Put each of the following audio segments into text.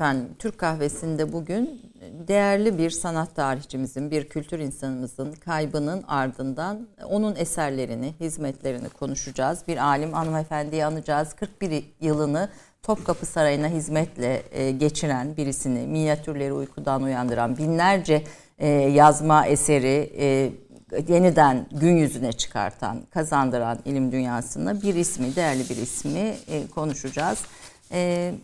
Efendim. Türk Kahvesi'nde bugün değerli bir sanat tarihçimizin, bir kültür insanımızın kaybının ardından onun eserlerini, hizmetlerini konuşacağız. Bir alim hanımefendiyi anacağız. 41 yılını Topkapı Sarayı'na hizmetle e, geçiren birisini, minyatürleri uykudan uyandıran binlerce e, yazma eseri e, yeniden gün yüzüne çıkartan, kazandıran ilim dünyasında bir ismi, değerli bir ismi konuşacağız.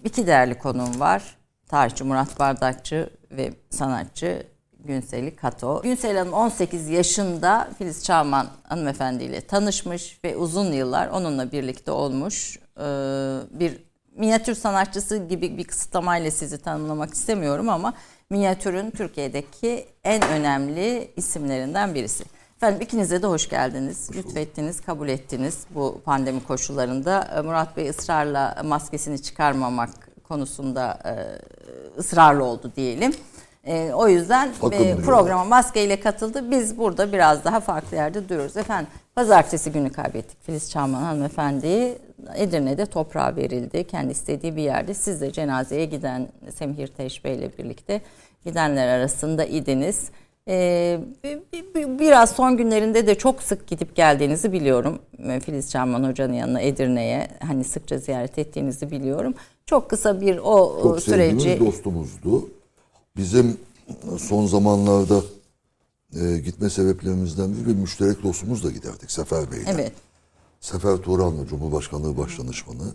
İki değerli konuğum var. Tarihçi Murat Bardakçı ve sanatçı Günseli Kato. Günsel Hanım 18 yaşında Filiz Çağman hanımefendiyle tanışmış ve uzun yıllar onunla birlikte olmuş bir minyatür sanatçısı gibi bir kısıtlamayla sizi tanımlamak istemiyorum ama minyatürün Türkiye'deki en önemli isimlerinden birisi. Efendim ikinize de hoş geldiniz. Lütfettiniz, kabul ettiniz bu pandemi koşullarında. Murat Bey ısrarla maskesini çıkarmamak konusunda e, ısrarlı oldu diyelim. E, o yüzden e, programa maskeyle katıldı. Biz burada biraz daha farklı yerde duruyoruz. Efendim pazartesi günü kaybettik Filiz Çağman hanımefendiyi. Edirne'de toprağa verildi. Kendi istediği bir yerde. Siz de cenazeye giden Semhir Teş Bey ile birlikte gidenler arasında idiniz. Ee, biraz son günlerinde de çok sık gidip geldiğinizi biliyorum. Filiz Çağman Hoca'nın yanına Edirne'ye hani sıkça ziyaret ettiğinizi biliyorum. Çok kısa bir o çok süreci... Çok dostumuzdu. Bizim son zamanlarda e, gitme sebeplerimizden biri bir müşterek dostumuzla giderdik Sefer Bey'le. Evet. Sefer Turan'la Cumhurbaşkanlığı Başdanışmanı.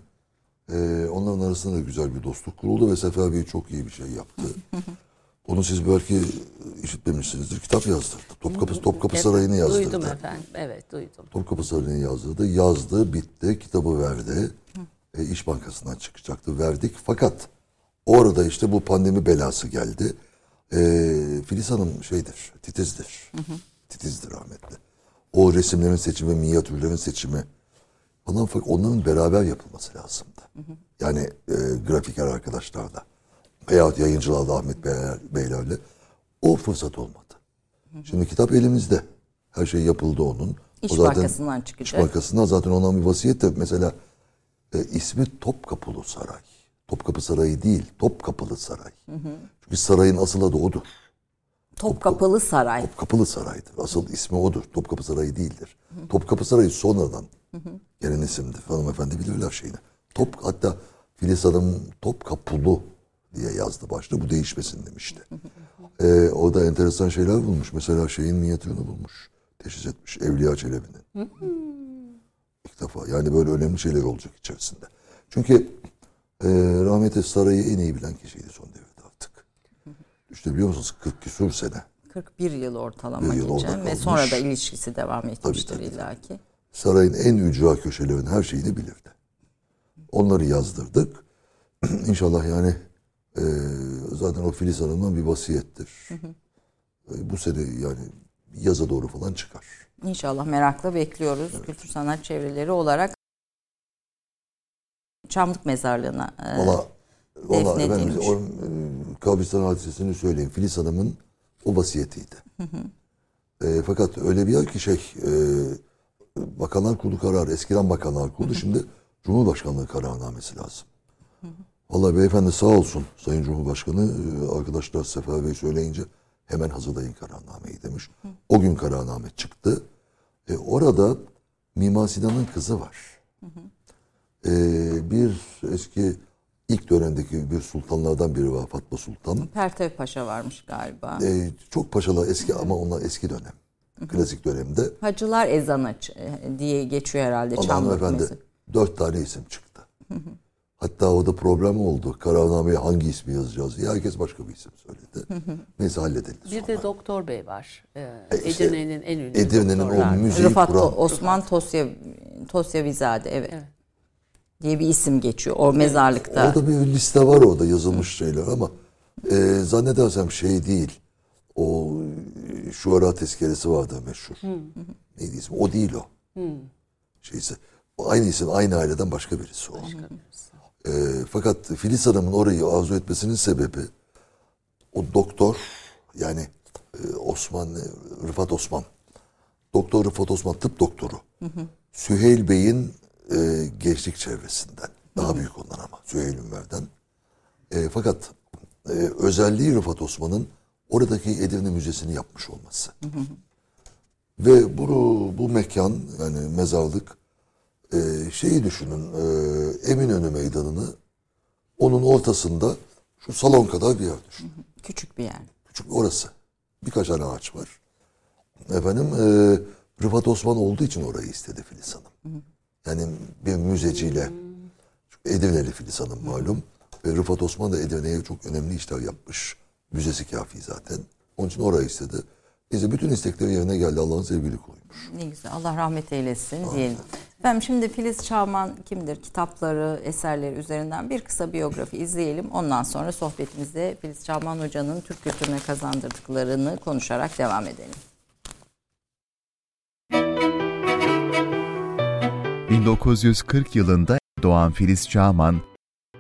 Ee, onların arasında da güzel bir dostluk kuruldu ve Sefer Bey çok iyi bir şey yaptı. Onu siz belki işitmemişsinizdir. Kitap yazdırdı. Topkapı, Topkapı Sarayı'nı yazdırdı. Duydum efendim. Evet duydum. Topkapı Sarayı'nı yazdırdı. Yazdı, bitti. Kitabı verdi. E, İş Bankası'ndan çıkacaktı. Verdik. Fakat orada işte bu pandemi belası geldi. E, Filiz Hanım şeydir, titizdir. Hı hı. Titizdir rahmetli. O resimlerin seçimi, minyatürlerin seçimi falan fakat onların beraber yapılması lazımdı. Hı hı. Yani e, grafiker arkadaşlarla veyahut yayıncılarla Ahmet Beyler, Beylerle o fırsat olmadı. Hı hı. Şimdi kitap elimizde. Her şey yapıldı onun. İş o zaten, Bankası'ndan çıkacak. İş Bankası'ndan zaten ondan bir vasiyet de mesela e, ismi Topkapılı Saray. Topkapı Sarayı değil, Topkapılı Saray. Hı hı. Çünkü sarayın asıl adı odur. Topkapılı Saray. Topkapılı Saray'dır. Asıl ismi odur. Topkapı Sarayı değildir. Hı hı. Topkapı Sarayı sonradan hı hı. gelen isimdir. Hanımefendi bilirler şeyini. Top, hatta Filiz Hanım Topkapılı diye yazdı başta. Bu değişmesin demişti. Ee, o da enteresan şeyler bulmuş. Mesela şeyin minyatürünü bulmuş. Teşhis etmiş. Evliya Çelebi'nin. İlk defa. Yani böyle önemli şeyler olacak içerisinde. Çünkü e, rahmetli sarayı en iyi bilen kişiydi son devirde artık. İşte biliyor musunuz 40 küsur sene. 41 yıl ortalama yıl geçen ve sonra da ilişkisi devam etmiştir tabii, tabii. illaki. Sarayın en ücra köşelerin her şeyini bilirdi. Onları yazdırdık. İnşallah yani e, zaten o Filiz Hanım'dan bir vasiyettir. Hı hı. E, bu sene yani yaza doğru falan çıkar. İnşallah merakla bekliyoruz. Evet. Kültür sanat çevreleri olarak Çamlık Mezarlığı'na e, Valla Valla efendim o, e, kabristan hadisesini söyleyeyim. Filiz Hanım'ın o vasiyetiydi. Hı hı. E, fakat öyle bir yer ki şey e, Bakanlar Kurulu kararı, eskiden Bakanlar Kurulu, şimdi Cumhurbaşkanlığı kararnamesi lazım. Hı hı. Vallahi beyefendi sağ olsun Sayın Cumhurbaşkanı e, arkadaşlar Sefer Bey söyleyince hemen hazırlayın kararnameyi demiş. Hı. O gün kararname çıktı. E, orada Mimar Sinan'ın kızı var. Hı hı. E, bir eski ilk dönemdeki bir sultanlardan biri var Fatma Sultan. Pertev Paşa varmış galiba. E, çok paşalar eski ama onlar eski dönem. Klasik dönemde. Hacılar ezanı diye geçiyor herhalde Çamlık efendi. Dört tane isim çıktı. Hatta o da problem oldu. Kararnameye hangi ismi yazacağız diye. Herkes başka bir isim söyledi. Neyse halledildi Bir sonra. de Doktor Bey var. Ee, e işte, Edirne'nin en ünlü Edirne'nin o müziği Rıfat kuran. Osman Tosya, Tosya Vizade evet. evet. Diye bir isim geçiyor o mezarlıkta. Orada bir liste var orada yazılmış şeyler ama e, zannedersem şey değil. O şu ara tezkeresi vardı meşhur. Hı. Neydi ismi? O değil o. Hı. Şeyse, aynı isim, aynı aileden başka birisi o. Başka birisi. E, fakat Filiz Hanım'ın orayı arzu etmesinin sebebi o doktor yani e, Osman, Rıfat Osman. Doktor Rıfat Osman tıp doktoru. Hı hı. Süheyl Bey'in e, gençlik çevresinden. Daha hı. büyük ondan ama Süheyl Ünver'den. E, fakat e, özelliği Rıfat Osman'ın oradaki Edirne Müzesi'ni yapmış olması. Ve bu, bu mekan yani mezarlık e, şeyi düşünün e, Eminönü Meydanı'nı onun ortasında şu salon kadar bir yer düşünün. Küçük bir yer. Küçük orası. Birkaç tane ağaç var. Efendim e, Rıfat Osman olduğu için orayı istedi Filiz Hanım. Yani bir müzeciyle çünkü Edirneli Filiz Hanım malum. Ve Rıfat Osman da Edirne'ye çok önemli işler yapmış. Müzesi kafi zaten. Onun için orayı istedi. Neyse bütün istekleri yerine geldi. Allah'ın sevgili kuluymuş. Ne güzel. Allah rahmet eylesin diyelim. Efendim şimdi Filiz Çağman kimdir? Kitapları, eserleri üzerinden bir kısa biyografi izleyelim. Ondan sonra sohbetimize Filiz Çağman Hoca'nın Türk kültürüne kazandırdıklarını konuşarak devam edelim. 1940 yılında doğan Filiz Çağman,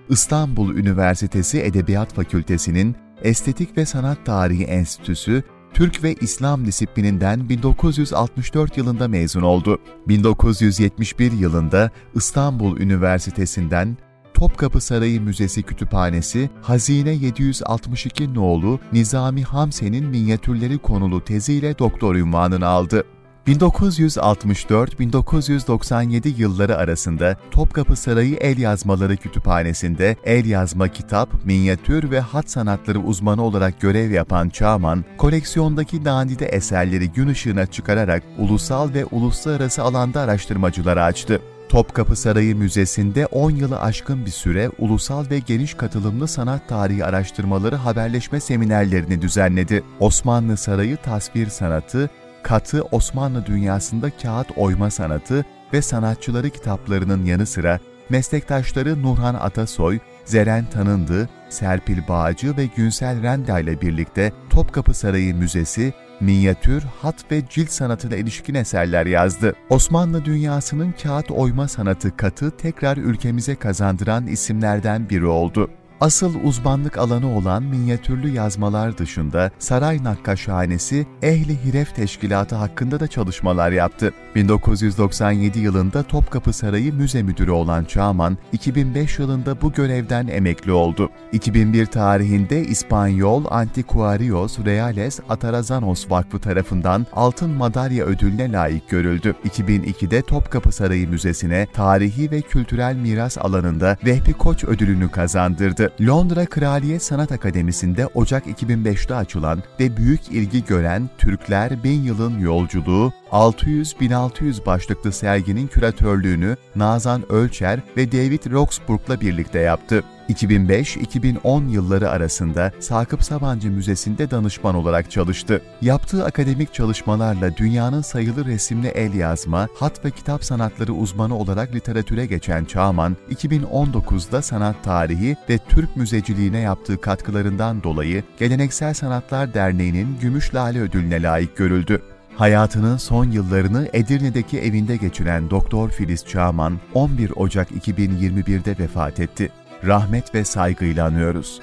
İstanbul Üniversitesi Edebiyat Fakültesi'nin Estetik ve Sanat Tarihi Enstitüsü Türk ve İslam disiplininden 1964 yılında mezun oldu. 1971 yılında İstanbul Üniversitesi'nden Topkapı Sarayı Müzesi Kütüphanesi Hazine 762 nolu Nizami Hamse'nin minyatürleri konulu teziyle doktor unvanını aldı. 1964-1997 yılları arasında Topkapı Sarayı El Yazmaları Kütüphanesi'nde el yazma kitap, minyatür ve hat sanatları uzmanı olarak görev yapan Çağman, koleksiyondaki dandide eserleri gün ışığına çıkararak ulusal ve uluslararası alanda araştırmacılara açtı. Topkapı Sarayı Müzesi'nde 10 yılı aşkın bir süre ulusal ve geniş katılımlı sanat tarihi araştırmaları haberleşme seminerlerini düzenledi. Osmanlı Sarayı tasvir sanatı, katı Osmanlı dünyasında kağıt oyma sanatı ve sanatçıları kitaplarının yanı sıra meslektaşları Nurhan Atasoy, Zeren Tanındı, Serpil Bağcı ve Günsel Renda ile birlikte Topkapı Sarayı Müzesi, minyatür, hat ve cilt sanatına ilişkin eserler yazdı. Osmanlı dünyasının kağıt oyma sanatı katı tekrar ülkemize kazandıran isimlerden biri oldu. Asıl uzmanlık alanı olan minyatürlü yazmalar dışında Saray Nakkaşhanesi Ehli Hiref Teşkilatı hakkında da çalışmalar yaptı. 1997 yılında Topkapı Sarayı Müze Müdürü olan Çağman, 2005 yılında bu görevden emekli oldu. 2001 tarihinde İspanyol Antiquarios Reales Atarazanos Vakfı tarafından Altın Madalya ödülüne layık görüldü. 2002'de Topkapı Sarayı Müzesi'ne tarihi ve kültürel miras alanında Vehbi Koç ödülünü kazandırdı. Londra Kraliyet Sanat Akademisi'nde Ocak 2005'te açılan ve büyük ilgi gören Türkler Bin Yılın Yolculuğu 600-1600 başlıklı serginin küratörlüğünü Nazan Ölçer ve David Roxburgh'la birlikte yaptı. 2005-2010 yılları arasında Sakıp Sabancı Müzesi'nde danışman olarak çalıştı. Yaptığı akademik çalışmalarla dünyanın sayılı resimli el yazma, hat ve kitap sanatları uzmanı olarak literatüre geçen Çağman, 2019'da sanat tarihi ve Türk müzeciliğine yaptığı katkılarından dolayı Geleneksel Sanatlar Derneği'nin Gümüş Lale Ödülüne layık görüldü. Hayatının son yıllarını Edirne'deki evinde geçiren Doktor Filiz Çağman 11 Ocak 2021'de vefat etti. Rahmet ve saygıyla anıyoruz.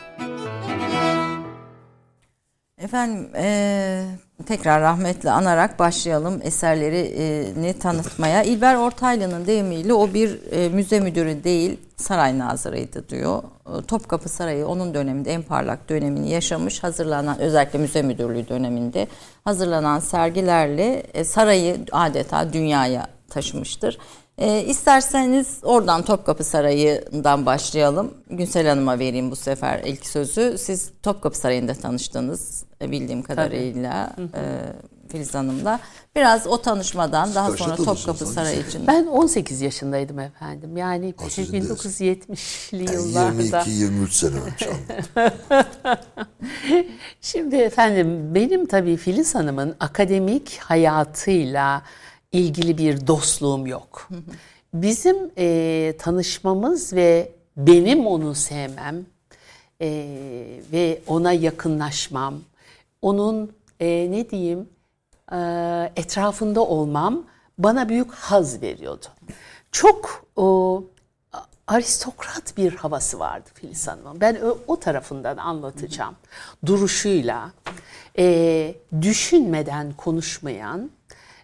Efendim e, tekrar rahmetle anarak başlayalım eserlerini tanıtmaya. İlber Ortaylı'nın deyimiyle o bir e, müze müdürü değil saray nazırıydı diyor. E, Topkapı Sarayı onun döneminde en parlak dönemini yaşamış. Hazırlanan özellikle müze müdürlüğü döneminde hazırlanan sergilerle e, sarayı adeta dünyaya taşımıştır. E, isterseniz oradan Topkapı Sarayı'ndan başlayalım. Günsel Hanım'a vereyim bu sefer ilk sözü. Siz Topkapı Sarayı'nda tanıştınız e, bildiğim kadarıyla e, Filiz Hanım'la. Biraz o tanışmadan daha sonra Topkapı? Sarayı için. Ben 18 yaşındaydım efendim. Yani Ha, sizin de- 1970'li Yani yıllarda. 22-23 sene önce. Şimdi efendim benim tabii Filiz Hanım'ın akademik hayatıyla ilgili bir dostluğum yok. Bizim e, tanışmamız ve benim onu sevmem e, ve ona yakınlaşmam, onun e, ne diyeyim e, etrafında olmam bana büyük haz veriyordu. Çok o, aristokrat bir havası vardı Filiz Hanım'ın. Ben o, o tarafından anlatacağım. Duruşuyla, e, düşünmeden konuşmayan,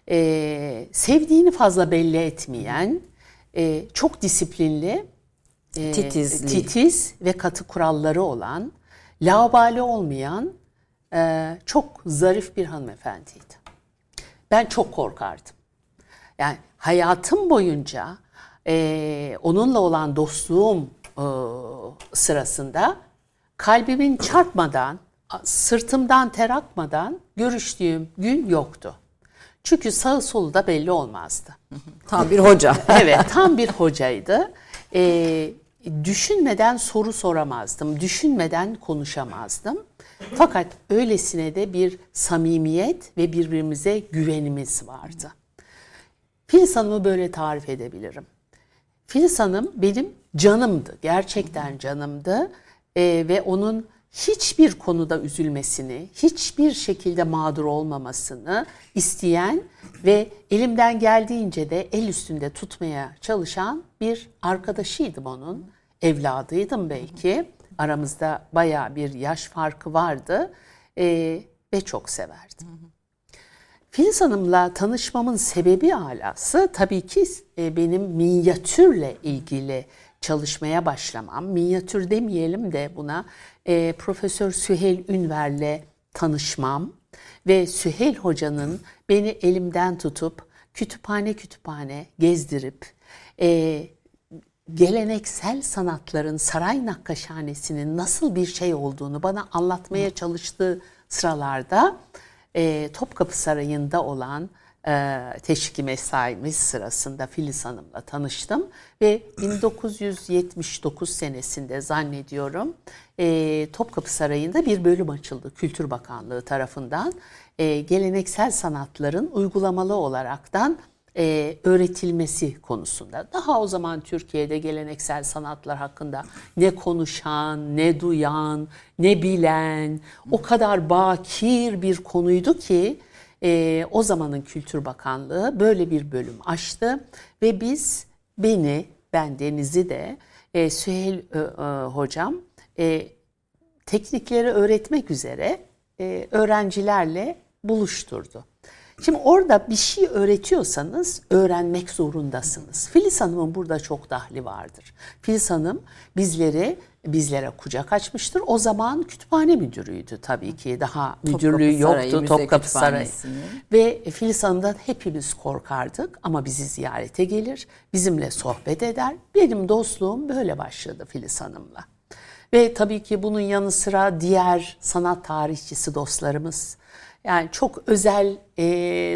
e, sevdiğini fazla belli etmeyen, e, çok disiplinli e, titiz ve katı kuralları olan, laubali olmayan e, çok zarif bir hanımefendiydi. Ben çok korkardım. Yani hayatım boyunca e, onunla olan dostluğum e, sırasında kalbimin çarpmadan, sırtımdan ter akmadan görüştüğüm gün yoktu. Çünkü sağı solu da belli olmazdı. Tam bir hoca. Evet, tam bir hocaydı. Ee, düşünmeden soru soramazdım, düşünmeden konuşamazdım. Fakat öylesine de bir samimiyet ve birbirimize güvenimiz vardı. Filiz Hanım'ı böyle tarif edebilirim. Filiz Hanım benim canımdı, gerçekten canımdı Ee, ve onun hiçbir konuda üzülmesini, hiçbir şekilde mağdur olmamasını isteyen ve elimden geldiğince de el üstünde tutmaya çalışan bir arkadaşıydım onun. Evladıydım belki. Aramızda baya bir yaş farkı vardı Ee, ve çok severdim. Filiz Hanım'la tanışmamın sebebi alası tabii ki e, benim minyatürle ilgili çalışmaya başlamam. Minyatür demeyelim de buna e, Profesör Süheyl Ünver'le tanışmam ve Süheyl Hoca'nın beni elimden tutup kütüphane kütüphane gezdirip e, geleneksel sanatların saray nakkaşhanesinin nasıl bir şey olduğunu bana anlatmaya çalıştığı sıralarda e, Topkapı Sarayı'nda olan e, teşviki mesaimiz sırasında Filiz Hanım'la tanıştım ve 1979 senesinde zannediyorum e, Topkapı Sarayı'nda bir bölüm açıldı Kültür Bakanlığı tarafından e, geleneksel sanatların uygulamalı olaraktan e, öğretilmesi konusunda. Daha o zaman Türkiye'de geleneksel sanatlar hakkında ne konuşan, ne duyan, ne bilen o kadar bakir bir konuydu ki e, o zamanın Kültür Bakanlığı böyle bir bölüm açtı ve biz beni, ben Deniz'i de e, Süheyl e, e, hocam e, teknikleri öğretmek üzere e, öğrencilerle buluşturdu. Şimdi orada bir şey öğretiyorsanız öğrenmek zorundasınız. Filiz Hanım'ın burada çok dahli vardır. Filiz Hanım bizleri bizlere kucak açmıştır. O zaman kütüphane müdürüydü tabii ki. Daha müdürlüğü Sarayı, yoktu Müze Topkapı Sarayı. Ve Filiz Hanım'dan hepimiz korkardık ama bizi ziyarete gelir, bizimle sohbet eder. Benim dostluğum böyle başladı Filiz Hanım'la. Ve tabii ki bunun yanı sıra diğer sanat tarihçisi dostlarımız, yani çok özel e,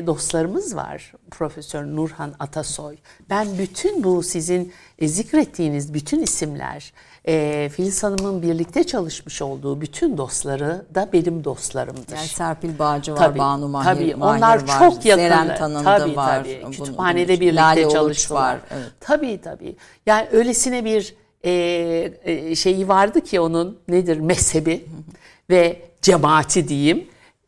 dostlarımız var. Profesör Nurhan Atasoy. Ben bütün bu sizin e, zikrettiğiniz bütün isimler, e, Filiz Hanım'ın birlikte çalışmış olduğu bütün dostları da benim dostlarımdır. Yani Serpil Bağcı var, Tabii, Banu Mahir, tabii. Mahir Onlar var, çok yakınlar. Seren Tanındı tabii, var. Tabii. Kütüphanede bunu- birlikte Lale çalıştılar. var. Evet. Tabii tabii. Yani öylesine bir e, e, şeyi vardı ki onun nedir mezhebi ve cemaati diyeyim.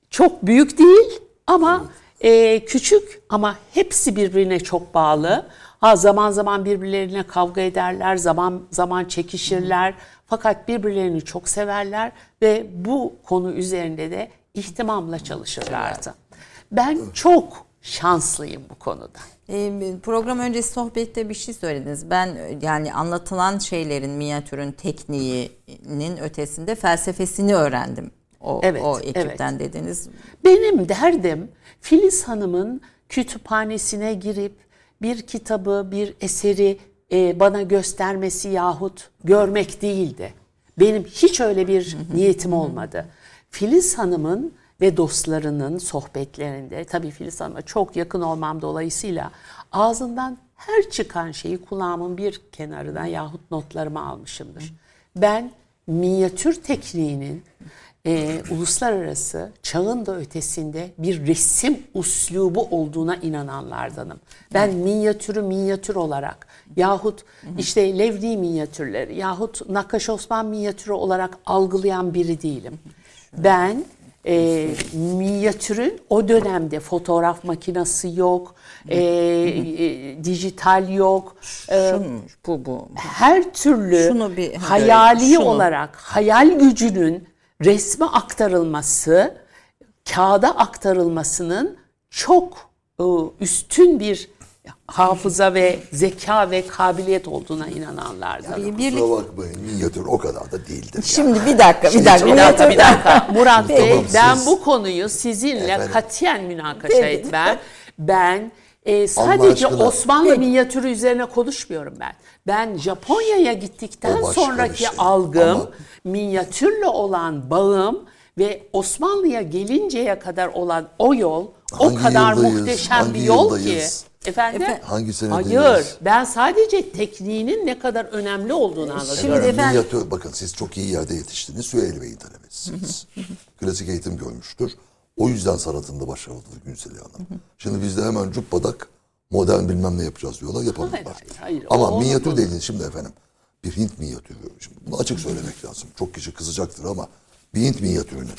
Çok büyük değil ama e, küçük ama hepsi birbirine çok bağlı. Ha zaman zaman birbirlerine kavga ederler, zaman zaman çekişirler. Fakat birbirlerini çok severler ve bu konu üzerinde de ihtimamla çalışırlardı. Ben çok şanslıyım bu konuda. Program öncesi sohbette bir şey söylediniz. Ben yani anlatılan şeylerin minyatürün tekniğinin ötesinde felsefesini öğrendim. O, Evet, o ekipten dediniz. Benim derdim Filiz Hanım'ın kütüphanesine girip bir kitabı, bir eseri e, bana göstermesi yahut görmek değildi. Benim hiç öyle bir niyetim olmadı. Filiz Hanım'ın ve dostlarının sohbetlerinde, tabii Filiz Hanım'a çok yakın olmam dolayısıyla ağzından her çıkan şeyi kulağımın bir kenarına yahut notlarıma almışımdır. Ben minyatür tekniğinin e, uluslararası çağın da ötesinde bir resim uslubu olduğuna inananlardanım. Ben minyatürü minyatür olarak yahut işte Levni minyatürleri yahut Nakkaş Osman minyatürü olarak algılayan biri değilim. Ben e, minyatürün o dönemde fotoğraf makinesi yok, e, e, dijital yok, e, Şunu, bu bu. her türlü Şunu bir- hayali şunu. olarak hayal gücünün resme aktarılması, kağıda aktarılmasının çok e, üstün bir hafıza ve zeka ve kabiliyet olduğuna inananlardan. Bir, Kusura bakmayın minyatür o kadar da değildir. Şimdi bir dakika, bir dakika. Bir dakika, bir dakika. Murat Bey, Tamam, ben siz- bu konuyu sizinle Efendim? katiyen münakaşa etmem. Ben e, sadece. Osmanlı Peki. minyatürü üzerine konuşmuyorum ben. Ben Japonya'ya gittikten O sonraki şey. algım, Ama- minyatürle olan bağım ve Osmanlı'ya gelinceye kadar olan o yol o Hangi kadar yıldayız, muhteşem hangi bir yol yıldayız? ki. Efendim? Efe- Hangi senedeyiz? Hayır. Ben sadece tekniğinin ne kadar önemli olduğunu anlatıyorum. Şimdi efendim- Minyatür, bakın siz çok iyi yerde yetiştiniz. Süheyl Bey'in talebesiniz. Klasik eğitim görmüştür. O yüzden sanatında başarılıdır Günseli Hanım. Şimdi biz de hemen cuppadak modern bilmem ne yapacağız diyorlar yapamıyorlar. Hayır, hayır. Ama O- minyatür değil şimdi efendim. Bir Hint minyatürü. Şimdi bunu açık söylemek lazım. Çok kişi kızacaktır ama bir Hint minyatürünün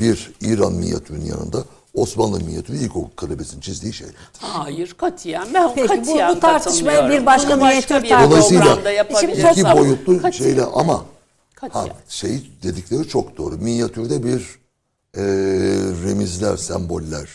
bir İran minyatürünün yanında Osmanlı minyatürü ilkokul talebesinin çizdiği şeyler. Hayır katiyen ben Peki, bu- katiyen bu tartışmaya katılmıyorum. bir başka minyatür Dolayısıyla iki ama boyutlu katiyen. şeyle ama ha, Katiyen. şey dedikleri çok doğru. Minyatürde bir e, remizler, semboller,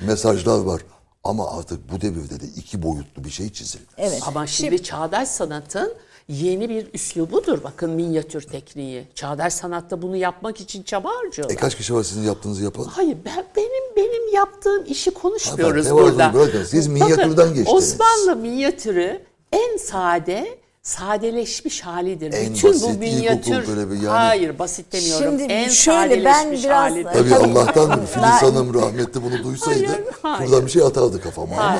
mesajlar var. Ama artık bu devirde de iki boyutlu bir şey çizilmez. Evet. Ama şimdi çağdaş sanatın yeni bir üslubudur. Bakın minyatür tekniği. Çağdaş sanatta bunu yapmak için çaba harcıyorlar. E kaç kişi var sizin yaptığınızı yapan? Hayır ben benim benim yaptığım işi konuşmuyoruz Hanımefendi, burada. bırakın. Siz Bakın, minyatürden geçtiniz. Osmanlı minyatürü en sade sadeleşmiş halidir. En Bütün basit, bu minyatür böyle bir yani- Hayır basit demiyorum. Şimdi en şöyle, ben biraz- halidir. Tabii Tabii. Allah'tan Filiz Hanım rahmetli bunu duysaydı Hayır, hayır. buradan bir şey atardı kafama ama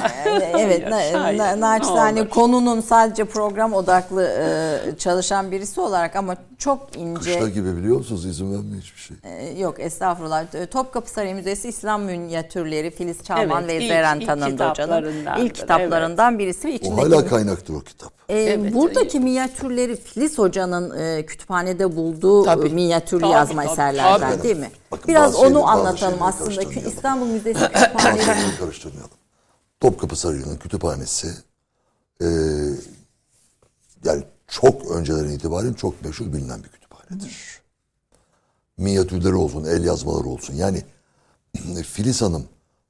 evet, na, Hayır, na, naçizane konunun sadece program odaklı e, çalışan birisi olarak ama çok ince kışla gibi biliyor musunuz izin vermiyor hiçbir şey. e, yok estağfurullah E, Topkapı Sarayı Müzesi İslam minyatürleri Filiz Çalman Evet, ve ilk- Zeren ilk Tanındı Hoca'nın ilk kitaplarından birisi ve O hala kaynaktır o kitap. E, Evet, buradaki minyatürleri Filiz Hoca'nın e, kütüphanede bulduğu Tabii. minyatürlü Tabii, yazma tabii, eserlerden tabii. değil mi? Bakın Biraz onu anlatalım aslında. İstanbul Müzesi kütüphanesi karıştırmayalım. Topkapı Sarayı'nın kütüphanesi e, yani çok önceden itibaren çok meşhur bilinen bir kütüphanedir. Minyatürleri olsun, el yazmaları olsun. Yani Filiz Hanım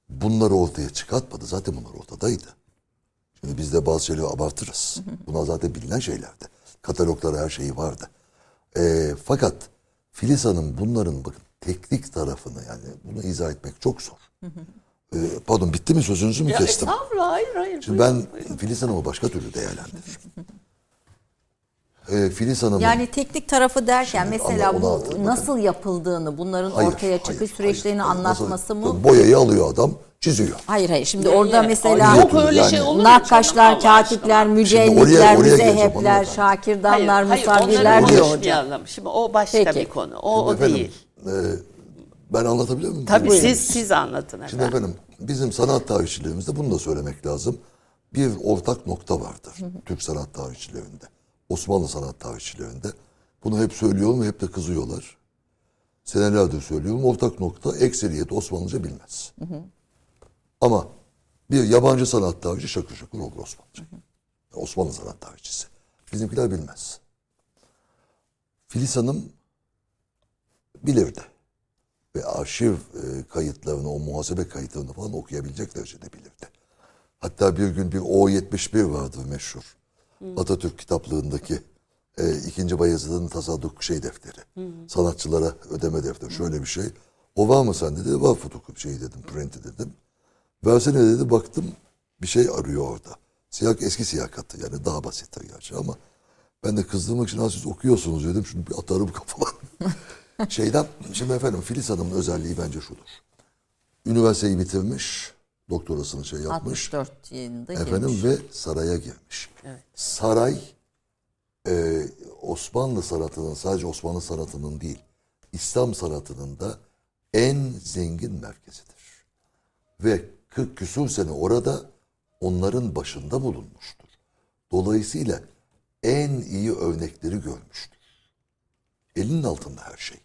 bunları ortaya çıkartmadı. Zaten bunlar ortadaydı. Şimdi biz de bazı şeyleri abartırız. Bunlar zaten bilinen şeylerdi. Katalogları her şeyi vardı. E, fakat Filiz Hanım bunların bakın teknik tarafını yani bunu izah etmek çok zor. E, pardon bitti mi sözünüzü mü Ya kestim? estağfurullah hayır hayır. Şimdi ben Filiz Hanım'ı başka türlü değerlendiririm. E, Filiz Hanım'ın Yani teknik tarafı derken Şimdi mesela bu nasıl yapıldığını, bunların Hayır, ortaya çıkış hayır, süreçlerini hayır, anlatması Nasıl- mı? Boyayı alıyor adam, çiziyor. Hayır hayır. Şimdi orada Yani, mesela ay, yok öyle Yani- şey olur nakkaşlar, katipler, mücellitler, Şimdi müzehepler, şakirdanlar, musavvirler diyor. Şimdi o başka Peki. bir konu. O, o Efendim, değil. e, ben anlatabiliyor muyum? Tabii Buyurun. siz siz anlatın Şimdi efendim. efendim bizim sanat tarihçilerimizde bunu da söylemek lazım. Bir ortak nokta vardır Türk sanat tarihçilerinde. Osmanlı sanat tarihçilerinde. Bunu hep söylüyorum ve hep de kızıyorlar. Senelerdir söylüyorum. Ortak nokta ekseriyet Osmanlıca bilmez. Ama bir yabancı sanat tarihi şakır şakır olur Osmanlıca. Osmanlı sanat tarihçisi. Bizimkiler bilmez. Filiz Hanım bilirdi ve arşiv e, kayıtlarını, o muhasebe kayıtlarını falan okuyabilecek derecede bilirdi. Hatta bir gün bir O71 vardır meşhur. Atatürk kitaplığındaki e, ikinci Bayezid'in tasadduk şey defteri. Sanatçılara ödeme defteri. Şöyle bir şey. O var mı sende dedi. Var fotokopi şey dedim, printi dedim. Versene dedi baktım bir şey arıyor orada. Siyah eski siyah katı yani daha basittir gerçi ama ben de kızdırmak için "Ha, siz okuyorsunuz dedim. Şunu bir atarım kafadan. Şeyden şimdi efendim Filiz Hanım'ın özelliği bence şudur. Üniversiteyi bitirmiş, doktorasını şey yapmış. 64 yılında Efendim girmiş. ve saraya girmiş. Saray e, Osmanlı sanatının sadece Osmanlı sanatının değil İslam sanatının da en zengin merkezidir. Ve 40 küsur sene orada onların başında bulunmuştur. Dolayısıyla en iyi örnekleri görmüştür. Elinin altında her şey.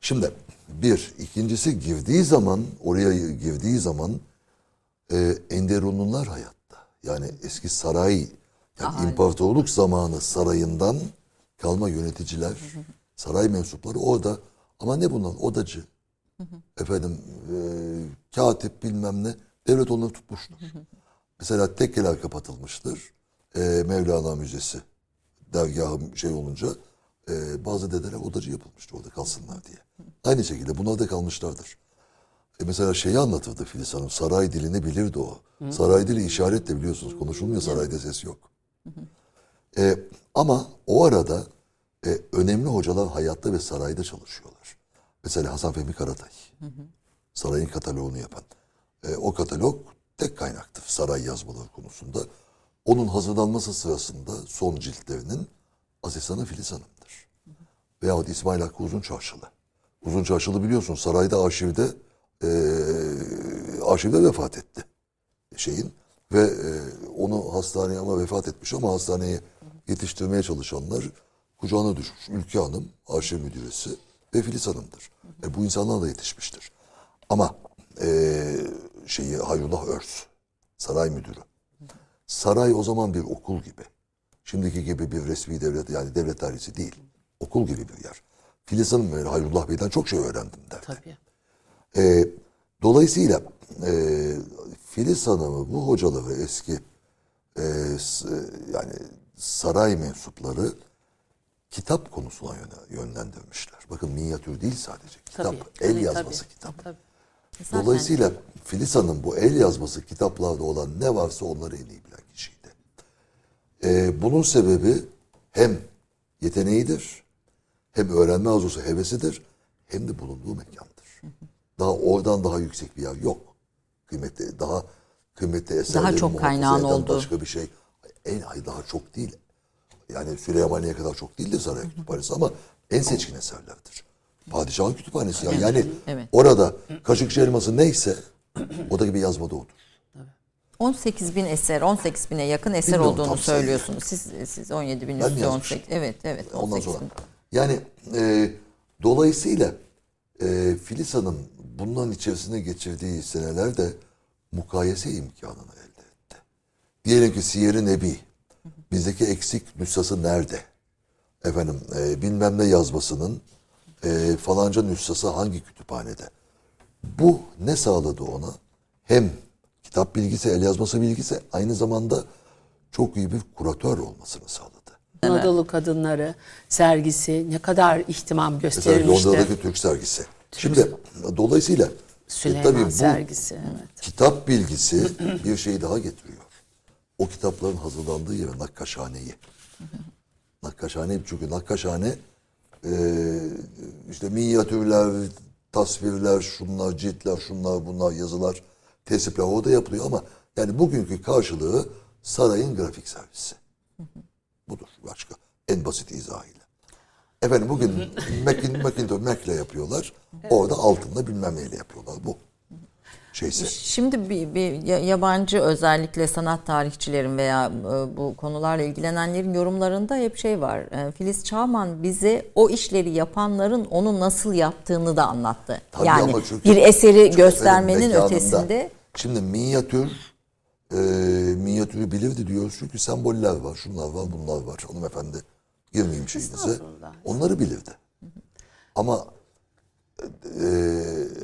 Şimdi bir, ikincisi girdiği zaman, oraya girdiği zaman e, Enderunlular hayatta. Yani eski saray, yani imparatorluk zamanı sarayından kalma yöneticiler, saray mensupları orada. Ama ne bunlar? Odacı, efendim e, katip bilmem ne. Devlet onları tutmuştur. Mesela tekkeler kapatılmıştır. Ee, Mevlana Müzesi dergahı şey olunca e, bazı dedeler odacı yapılmıştır orada kalsınlar diye. Aynı şekilde bunlar da kalmışlardır. E mesela şeyi anlatırdı Filiz Hanım. Saray dilini bilirdi o. Saray dili işaretle biliyorsunuz. Konuşulmuyor sarayda ses yok. E, ama o arada e, önemli hocalar hayatta ve sarayda çalışıyorlar. Mesela Hasan Fehmi Karatay. Sarayın kataloğunu yapan. E, o katalog tek kaynaktır saray yazmaları konusunda. Onun hazırlanması sırasında son ciltlerinin asistanı Filiz Hanım'dır. Veyahut İsmail Hakkı Uzun Çarşılı. Uzun Çarşılı biliyorsun sarayda arşivde e, arşivde vefat etti. Şeyin ve e, onu hastaneye ama vefat etmiş ama hastaneye yetiştirmeye çalışanlar kucağına düşmüş. Ülke Hanım, arşiv müdüresi ve Filiz Hanım'dır. E, bu insanlar da yetişmiştir. Ama e, şeyi Hayrullah Örs, saray müdürü. Saray o zaman bir okul gibi. Şimdiki gibi bir resmi devlet yani devlet dairesi değil. Okul gibi bir yer. Filiz Hanım ve Hayrullah Bey'den çok şey öğrendim derdi. Tabii. E, dolayısıyla e, Filiz Hanım'ı bu hocaları eski e, s- yani saray mensupları kitap konusuna yönlendirmişler. Bakın minyatür değil sadece. Kitap, Tabii, el tabii, yazması tabii. kitap. Tabii. Zaten- Dolayısıyla Filiz Hanım bu el yazması kitaplarda olan ne varsa onları en iyi bilen kişiydi. Ee, bunun sebebi hem yeteneğidir, hem öğrenme arzusu hevesidir, hem de bulunduğu mekandır. Daha oradan daha yüksek bir yer yok. Kıymetli, daha kıymetli eserlerin çok muhafaza kaynağın olduğu. Başka bir şey. En ay daha çok değil. Yani Süleymaniye kadar çok değildir saray kütüphanesi ama en seçkin eserlerdir. Padişahın kütüphanesi. Yani, yani Evet. orada kaşıkçı elması neyse o da gibi yazmada odur. 18 bin eser, 18 bine yakın eser Bilmiyorum olduğunu söylüyorsunuz. Siz siz 17 bin üstü yazmışım? 18. Evet, evet. Ondan 18 sonra. bin. Yani e, dolayısıyla e, Filiz Hanım bunların içerisine geçirdiği senelerde mukayese imkanını elde etti. Diyelim ki Siyer-i Nebi. Bizdeki eksik nüshası nerede? Efendim e, bilmem ne yazmasının e, falanca nüshası hangi kütüphanede? Bu ne sağladı ona? Hem kitap bilgisi, el yazması bilgisi aynı zamanda çok iyi bir kuratör olmasını sağladı. Anadolu Kadınları sergisi ne kadar ihtimam Mesela gösterilmişti. Londra'daki Türk sergisi. Şimdi dolayısıyla e, Süleyman tabii bu sergisi. Evet. kitap bilgisi bir şeyi daha getiriyor. O kitapların hazırlandığı yere Nakkaşhane'yi. Nakkaşhane çünkü Nakkaşhane e, işte minyatürler, tasvirler, şunlar, ciltler, şunlar, bunlar, yazılar, tesipler orada yapılıyor ama yani bugünkü karşılığı sarayın grafik servisi. Budur başka. En basit izahıyla. Efendim bugün Mac- Macintosh Mac'le yapıyorlar. Orada altında bilmem neyle yapıyorlar. Bu şeyse. Şimdi bir, bir ya- yabancı özellikle sanat tarihçilerin veya e, bu konularla ilgilenenlerin yorumlarında hep şey var. E, Filiz Çağman bize o işleri yapanların onu nasıl yaptığını da anlattı. Tabii yani ama çünkü- bir eseri göstermenin ötesinde Şimdi minyatür e, minyatürü bilirdi diyoruz çünkü semboller var, şunlar var, bunlar var. Hanımefendi girmeyeyim şeyinize. Onları bilirdi. Ama e,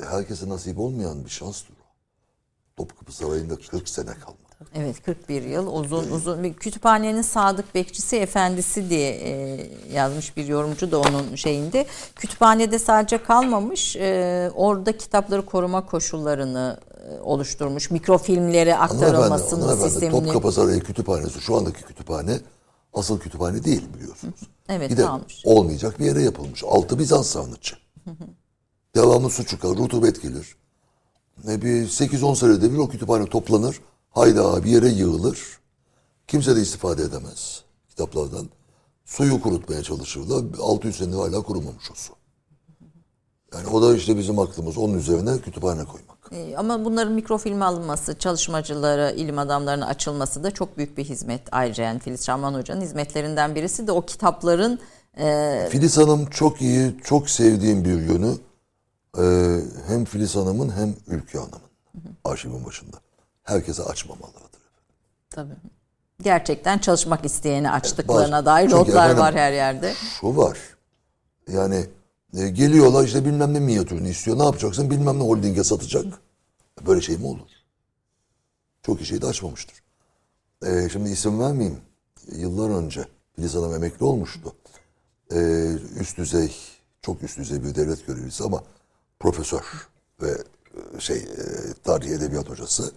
herkese nasip olmayan bir şanstır o. Topkapı Sarayı'nda 40 sene kalmadı. Evet 41 yıl uzun uzun bir kütüphanenin sadık bekçisi efendisi diye e, yazmış bir yorumcu da onun şeyinde. Kütüphanede sadece kalmamış e, orada kitapları koruma koşullarını e, oluşturmuş. Mikrofilmlere aktarılmasının sistemini. Topkapı Sarayı kütüphanesi şu andaki kütüphane asıl kütüphane değil biliyorsunuz. Evet, bir de kalmış. olmayacak bir yere yapılmış. Altı Bizans sarnıcı. Devamlı su çıkar, rutubet gelir. Ne bir 8-10 senede bir o kütüphane toplanır. Hayda bir yere yığılır. Kimse de istifade edemez kitaplardan. Suyu kurutmaya çalışırlar. 600 senedir hala kurumamış o su. Yani o da işte bizim aklımız onun üzerine kütüphane koymak. E, Ama bunların mikrofilme alınması, çalışmacılara, ilim adamlarına açılması da çok büyük bir hizmet. Ayrıca yani Filiz Şahman Hoca'nın hizmetlerinden birisi de o kitapların e, Filiz Hanım çok iyi, çok sevdiğim bir yönü e, hem Filiz Hanım'ın hem Ülke Hanım'ın arşivin başında. Herkese açmamalıdır. Tabii. gerçekten çalışmak isteyeni açtıklarına Bazı- dair notlar var her yerde. Şu var. Yani e, geliyorlar işte bilmem ne minyatürünü istiyor. Ne yapacaksın? Bilmem ne holdinge satacak. Böyle şey mi olur? Çok iyi şey de açmamıştır. Ee, şimdi isim vermeyeyim. Yıllar önce Filiz Hanım emekli olmuştu. Ee, üst düzey, çok üst düzey bir devlet görevlisi ama profesör ve e, şey e, tarih edebiyat hocası.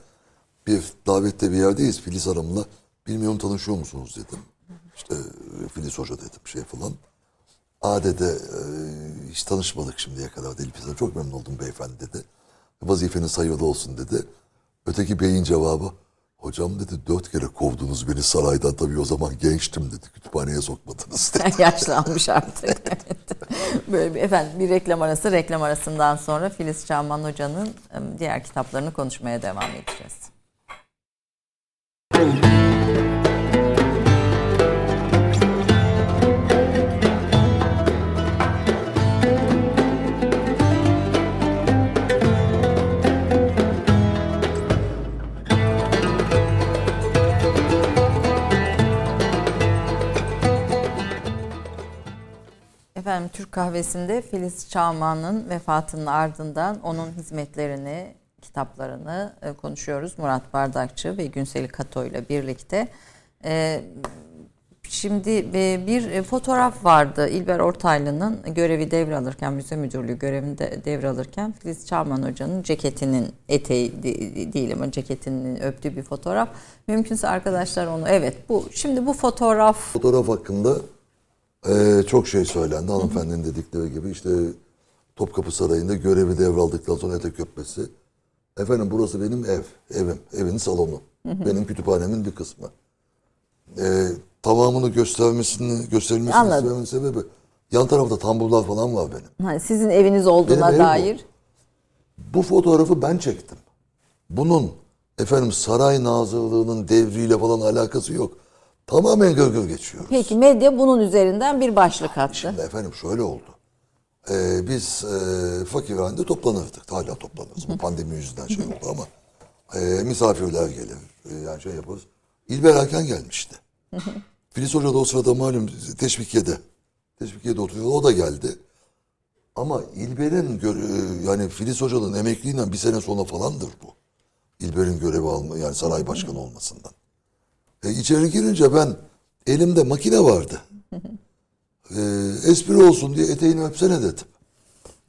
Bir davette bir yerdeyiz Filiz Hanım'la. Bilmiyorum tanışıyor musunuz dedim. İşte e, Filiz Hoca dedim şey falan. Aa dedi e, hiç tanışmadık şimdiye kadar. Filiz Hanım. Çok memnun oldum beyefendi dedi. Vazifeniz hayırlı olsun dedi. Öteki beyin cevabı hocam dedi dört kere kovdunuz beni saraydan tabii o zaman gençtim dedi. Kütüphaneye sokmadınız dedi. Yaşlanmış artık. Böyle bir efendim bir reklam arası reklam arasından sonra Filiz Çağman Hoca'nın diğer kitaplarını konuşmaya devam edeceğiz. Efendim Türk kahvesinde Filiz Çağman'ın vefatının ardından onun hizmetlerini, kitaplarını e, konuşuyoruz. Murat Bardakçı ve Günseli Kato ile birlikte. E, Şimdi e, bir fotoğraf vardı İlber Ortaylı'nın görevi devralırken, müze müdürlüğü görevini de devralırken Filiz Çağman Hoca'nın ceketinin eteği de- değil ceketinin öptüğü bir fotoğraf. Mümkünse arkadaşlar onu evet bu şimdi bu fotoğraf Fotoğraf hakkında e, çok şey söylendi. Hanımefendinin dedikleri gibi işte Topkapı Sarayı'nda görevi devraldıktan sonra etek öpmesi. Efendim burası benim ev, evim, evin salonu. Benim kütüphanemin bir kısmı. E, tamamını göstermesini, gösterilmesini Anladım. istememin sebebi yan tarafta tamburlar falan var benim. sizin eviniz olduğuna Benim evim bu. dair Bu fotoğrafı ben çektim. Bunun efendim saray nazırlığının devriyle falan alakası yok. Tamamen gırgır geçiyoruz. Peki medya bunun üzerinden bir başlık attı. Şimdi efendim şöyle oldu. Ee, biz e, fakirhanede toplanırdık. Hala toplanırız. Bu pandemi yüzünden şey oldu ama e, misafirler gelir. E, yani şey yaparız. İlber Hakan gelmişti. Filiz Hoca da o sırada malum teşvikiyede. Teşvikiyede oturuyor. O da geldi. Ama İlber'in e, yani Filiz Hoca'nın emekliliğinden bir sene sonra falandır bu. İlber'in görevi alma yani saray başkanı olmasından. E, içeri girince ben elimde makine vardı. E, espri olsun diye eteğini öpsene dedim.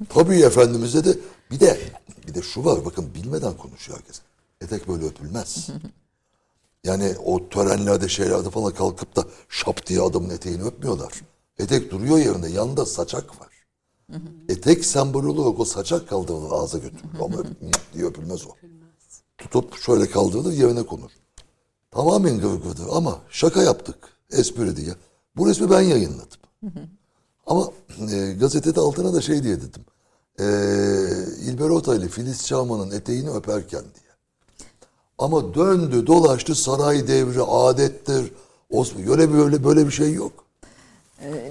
Tabii efendimiz dedi. Bir de bir de şu var bakın bilmeden konuşuyor herkes. Etek böyle öpülmez. Yani o törenlerde şeylerde falan kalkıp da şap diye adamın eteğini öpmüyorlar. Etek duruyor yerinde yanında saçak var. Etek sembolü olarak o saçak kaldırılır ağza götürülür. Ama diye öpülmez o. Tutup şöyle kaldırılır yerine konur. Tamamen gırgırdır ama şaka yaptık. Espri diye. Bu resmi ben yayınladım. Ama e, gazetede altına da şey diye dedim. E, İlber Ortaylı Filiz Çağman'ın eteğini öperken diye. Ama döndü dolaştı saray devri adettir. Osman, öyle böyle böyle bir şey yok.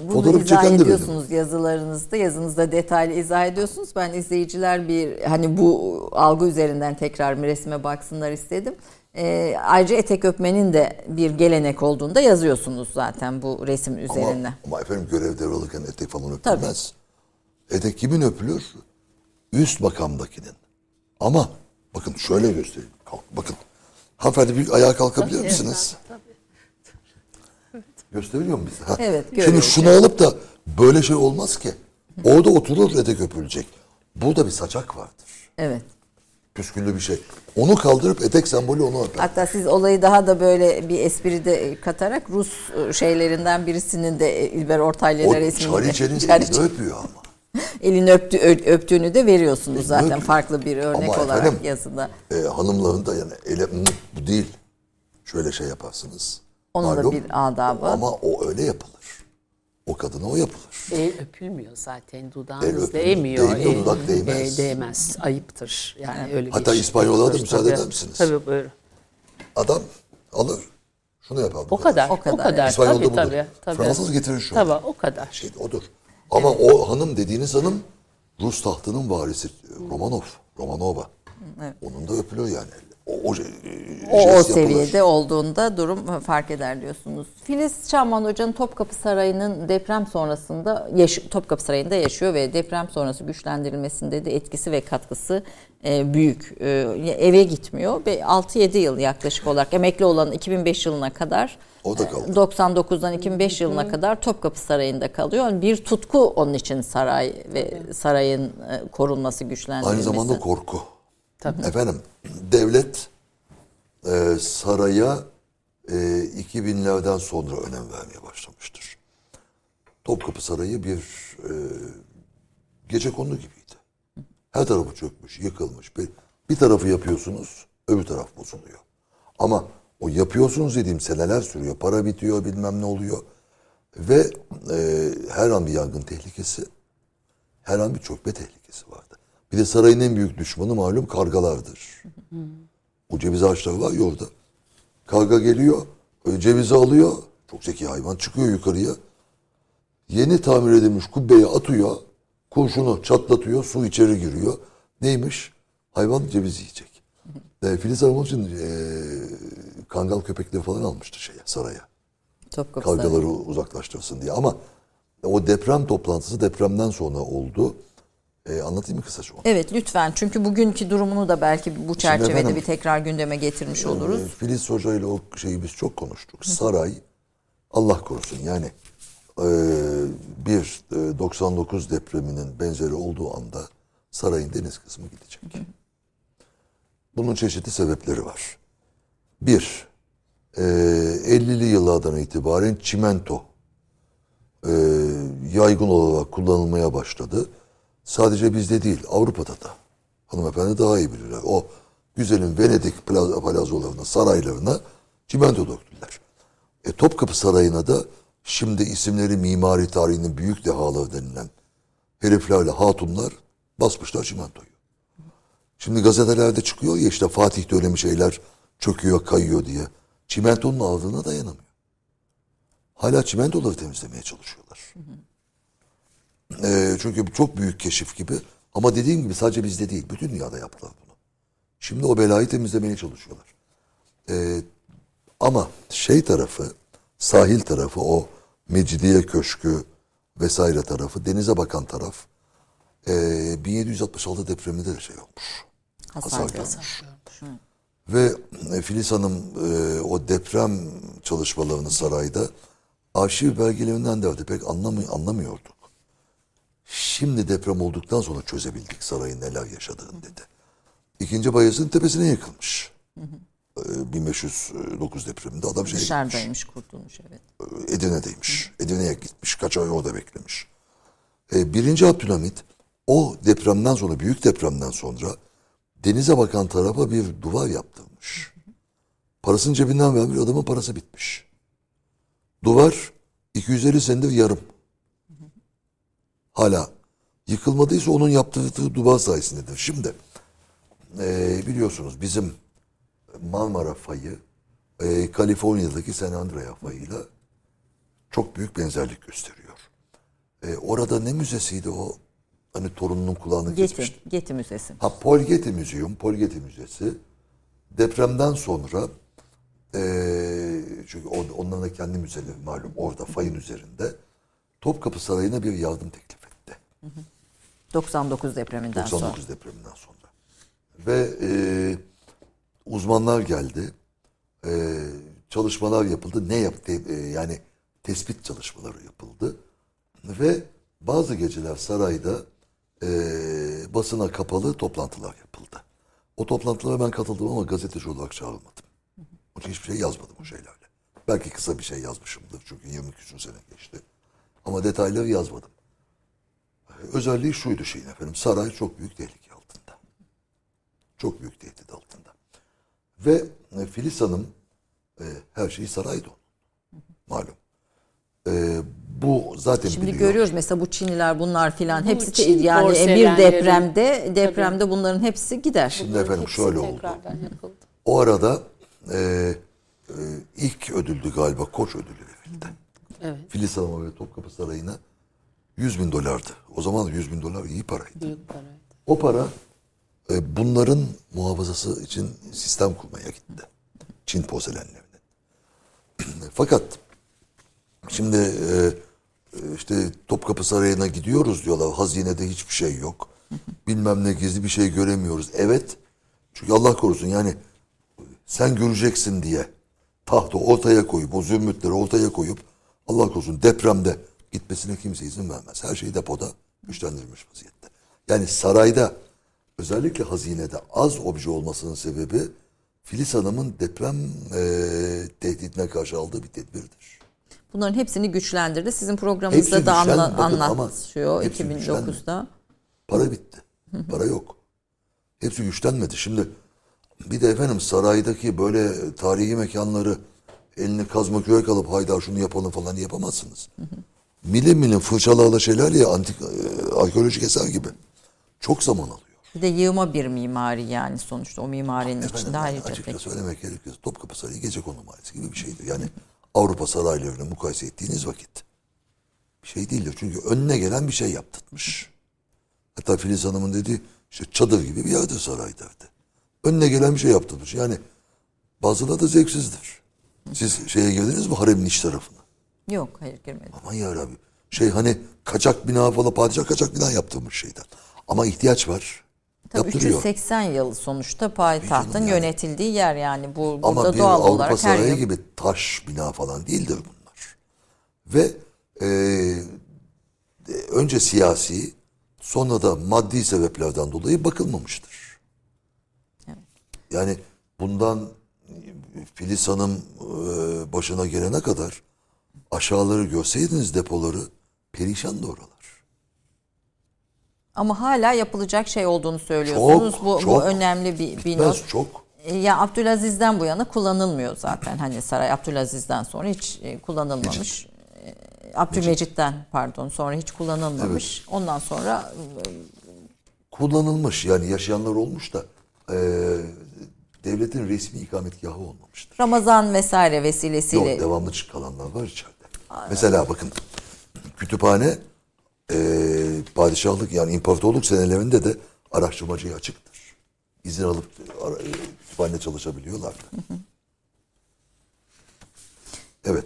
Bunu Fotoğraf izah ediyorsunuz yazılarınızda. Yazınızda detaylı izah ediyorsunuz. Ben izleyiciler bir hani bu algı üzerinden tekrar bir resme baksınlar istedim. Ee, ayrıca etek öpmenin de bir gelenek olduğunu da yazıyorsunuz zaten bu resim üzerine. Ama, ama efendim görev devralırken etek falan öpülmez. Etek kimin öpülür? Üst makamdakinin. Ama bakın şöyle göstereyim. Kalk, bakın. Hanımefendi bir ayağa kalkabilir misiniz? Gösteriyor mu bize? Ha. Evet, Şimdi şunu alıp da böyle şey olmaz ki. Orada oturur etek öpülecek. Burada bir saçak vardır. Evet. Püsküllü bir şey. Onu kaldırıp etek sembolü onu öper. Hatta siz olayı daha da böyle bir espri de katarak Rus e, şeylerinden birisinin de e, İlber Ortaylı'yla O resmini Çariçe'nin Çariçe- elini öpüyor ama. elini öptü, öptüğünü de veriyorsunuz zaten öpüyor. farklı bir örnek Ama olarak efendim, yazıda. e, hanımların da yani ele "Hı, bu değil. Şöyle şey yaparsınız. Onun da Malum. bir adabı. Ama o öyle yapılır. O kadına o yapılır. El öpülmüyor zaten. El Dudağınız değmiyor. Değmiyor, El- dudak değmez. e, değmez. Ayıptır. Yani öyle bir Hatta şey. İspanyollara da Tabii, müsaade eder misiniz? Tabii buyurun. Adam alır. Şunu yapar. O kadar. O O kadar. kadar. İspanyol'da Tabii budur. tabii. tabii. Fransız getirir şunu. Tabii o kadar. Şey odur. Ama o hanım dediğiniz hanım Rus tahtının varisi Romanov. Romanova. Onun da öpülür yani. O, o, e, o, yapılır. seviyede olduğunda durum fark eder diyorsunuz. Filiz Şahman Hoca'nın Topkapı Sarayı'nın deprem sonrasında yaş- Topkapı Sarayı'nda yaşıyor ve deprem sonrası güçlendirilmesinde de etkisi ve katkısı e, büyük. E, eve gitmiyor ve 6-7 yıl yaklaşık olarak emekli olan 2005 yılına kadar O da kaldı. 99'dan 2005 yılına kadar Topkapı Sarayı'nda kalıyor. Bir tutku onun için saray ve sarayın e, korunması, güçlendirilmesi. Aynı zamanda korku. Tabii. Efendim devlet e, saraya e, 2000'lerden sonra önem vermeye başlamıştır. Topkapı Sarayı bir e, gece kondu gibiydi. Her tarafı çökmüş, yıkılmış. Bir, bir tarafı yapıyorsunuz, öbür taraf bozuluyor. Ama o yapıyorsunuz dediğim seneler sürüyor. Para bitiyor, bilmem ne oluyor. Ve e, her an bir yangın tehlikesi, her an bir çökme tehlikesi vardı. Bir de sarayın en büyük düşmanı malum kargalardır. O ceviz ağaçları var ya orada. Karga geliyor, cevizi alıyor. Çok zeki hayvan çıkıyor yukarıya. Yeni tamir edilmiş kubbeye atıyor. Kurşunu çatlatıyor, su içeri giriyor. Neymiş? Hayvan ceviz yiyecek. E, Filiz Hanım için e, kangal köpekleri falan almıştı şeye, saraya Topkapı Sarayı. kavgaları uzaklaştırsın diye. Ama o deprem toplantısı depremden sonra oldu. Ee, anlatayım mı kısaca onu? Evet lütfen çünkü bugünkü durumunu da belki bu çerçevede efendim, bir tekrar gündeme getirmiş oluruz. Ee, Filiz Hoca ile o şeyi biz çok konuştuk. Saray, Allah korusun yani e, bir e, 99 depreminin benzeri olduğu anda sarayın deniz kısmı gidecek. Bunun çeşitli sebepleri var. Bir, e, 50'li yıllardan itibaren çimento e, yaygın olarak kullanılmaya başladı. Sadece bizde değil, Avrupa'da da. Hanımefendi daha iyi bilirler. O güzelin Venedik plaza, plazolarına, saraylarına çimento döktüler. E, Topkapı Sarayı'na da şimdi isimleri mimari tarihinin büyük dehaları denilen heriflerle hatunlar basmışlar çimentoyu. Şimdi gazetelerde çıkıyor ya işte Fatih dönemi şeyler çöküyor, kayıyor diye. Çimentonun ağzına dayanamıyor. Hala çimentoları temizlemeye çalışıyorlar. Ee, çünkü çok büyük keşif gibi. Ama dediğim gibi sadece bizde değil. Bütün dünyada yaptılar bunu. Şimdi o belayı temizlemeye çalışıyorlar. Ee, ama şey tarafı, sahil tarafı, o Mecidiye Köşkü vesaire tarafı, denize bakan taraf, ee, 1766 depreminde de şey olmuş. Hasar Hasar görmüş. Ve e, Filiz Hanım e, o deprem çalışmalarını sarayda arşiv belgelerinden derdi. Pek anlamı- anlamıyorduk. Şimdi deprem olduktan sonra çözebildik sarayın neler yaşadığını dedi. İkinci Bayezid'in tepesine yıkılmış. E, 1509 depreminde adam şey Dışarıdaymış kurtulmuş evet. Edirne'deymiş. Edirne'ye gitmiş. Kaç ay orada beklemiş. E, birinci Abdülhamit o depremden sonra, büyük depremden sonra denize bakan tarafa bir duvar yaptırmış. Parasını cebinden vermiş, adamın parası bitmiş. Duvar 250 senedir yarım. Hala yıkılmadıysa onun yaptırdığı duvar sayesindedir. Şimdi e, biliyorsunuz bizim Marmara fayı e, Kaliforniya'daki San Andreas fayıyla çok büyük benzerlik gösteriyor. E, orada ne müzesiydi o? Hani torununun kulağını kesmişti. Getty, Getty Müzesi. Ha Paul Getty Müzeyum, Paul Getty Müzesi depremden sonra eee çünkü on- onların da kendi müzeleri malum orada fayın üzerinde Topkapı Sarayı'na bir yardım teklif. 99 depreminden sonra. 99 depreminden sonra. Ve eee, uzmanlar geldi. Eee, çalışmalar yapıldı. Ne yaptı? Eee, yani tespit çalışmaları yapıldı. Ve bazı geceler sarayda eee, basına kapalı toplantılar yapıldı. O toplantılara ben katıldım ama gazeteci olarak çağrılmadım. Onun için hiçbir şey yazmadım o şeylerle. Belki kısa bir şey yazmışımdır çünkü 20 küsur sene geçti. Ama detayları yazmadım. Özelliği şuydu şeyin efendim. Saray çok büyük tehlike altında. Çok büyük tehdit altında. Ve e, Filiz Hanım e, her şeyi sarayda onun. Malum. E, bu zaten Şimdi biliyor. görüyoruz mesela bu Çinliler bunlar filan Bu hepsi Çin yani bir depremde depremde bunların hepsi gider. Şimdi efendim Hepsi şöyle oldu. yapıldı. O arada e, e, ilk ödüldü galiba Koç ödülü verildi. Evet. Filiz Hanım'a ve Topkapı Sarayı'na 100 bin dolardı. O zaman 100 bin dolar iyi paraydı. Büyük paraydı. O para e, bunların muhafazası için sistem kurmaya gitti. Çin porselenlerinin. Fakat şimdi e, e, işte Topkapı Sarayı'na gidiyoruz diyorlar. Hazinede hiçbir şey yok. Bilmem ne gizli bir şey göremiyoruz. Evet. Çünkü Allah korusun yani sen göreceksin diye tahtı ortaya koyup o zümrütleri ortaya koyup Allah korusun depremde gitmesine kimse izin vermez. Her şey depoda güçlendirilmiş vaziyette. Yani sarayda özellikle hazinede az obje olmasının sebebi Filiz Hanım'ın deprem e, tehdidine karşı aldığı bir tedbirdir. Bunların hepsini güçlendirdi. Sizin programınızda da anla, anlatıyor hepsi 2009'da. Para bitti. Para yok. Hepsi güçlenmedi. Şimdi bir de efendim saraydaki böyle tarihi mekanları elini kazma kürek alıp hayda şunu yapalım falan yapamazsınız. Milim milim fırçalarla şeyler ya antik e, arkeolojik eser gibi. Çok zaman alıyor. Bir de yığma bir mimari yani sonuçta o mimarinin Efendim, içinde yani ayrıca açıkça pek. söylemek gerekirse Topkapı Sarayı gece kondu mahallesi gibi bir şeydir. Yani Avrupa saraylarını mukayese ettiğiniz vakit bir şey değildir. Çünkü önüne gelen bir şey yaptırmış. Hatta Filiz Hanım'ın dediği işte çadır gibi bir yerdir saray derdi. Önüne gelen bir şey yaptırmış. Yani bazıları da zevksizdir. Siz şeye girdiniz mi haremin iç tarafına? Yok hayır girmedi. Aman yarabbi. Şey hani kaçak bina falan padişah kaçak bina yaptırmış şeyden. Ama ihtiyaç var. Tabii Yaptırıyor. 380 yıl sonuçta payitahtın yani. yönetildiği yer yani. Bu Ama burada bir doğal Avrupa olarak her sarayı yıl gibi taş bina falan değildir bunlar. Ve e, önce siyasi sonra da maddi sebeplerden dolayı bakılmamıştır. Yani bundan Filiz Hanım e, başına gelene kadar aşağıları görseydiniz depoları perişandı oralar. ama hala yapılacak şey olduğunu söylüyorsunuz. Çok, bu, bu çok. önemli bir, bir Bitmez not. çok. E, Ya Abdülaziz'den bu yana kullanılmıyor zaten. Hani saray Abdülaziz'den sonra hiç e, kullanılmamış. E, Abdülmecit'ten pardon sonra hiç kullanılmamış. Ondan sonra Kullanılmış yani yaşayanlar olmuş da e, devletin resmi ikametgahı olmamıştır. Ramazan vesaire Yok vesilesiyle devamlı kalanlar var içeride. Mesela bakın kütüphane e, padişahlık yani imparatorluk senelerinde de araştırmacıya açıktır. İzin alıp ara, e, kütüphane çalışabiliyorlardı. Evet.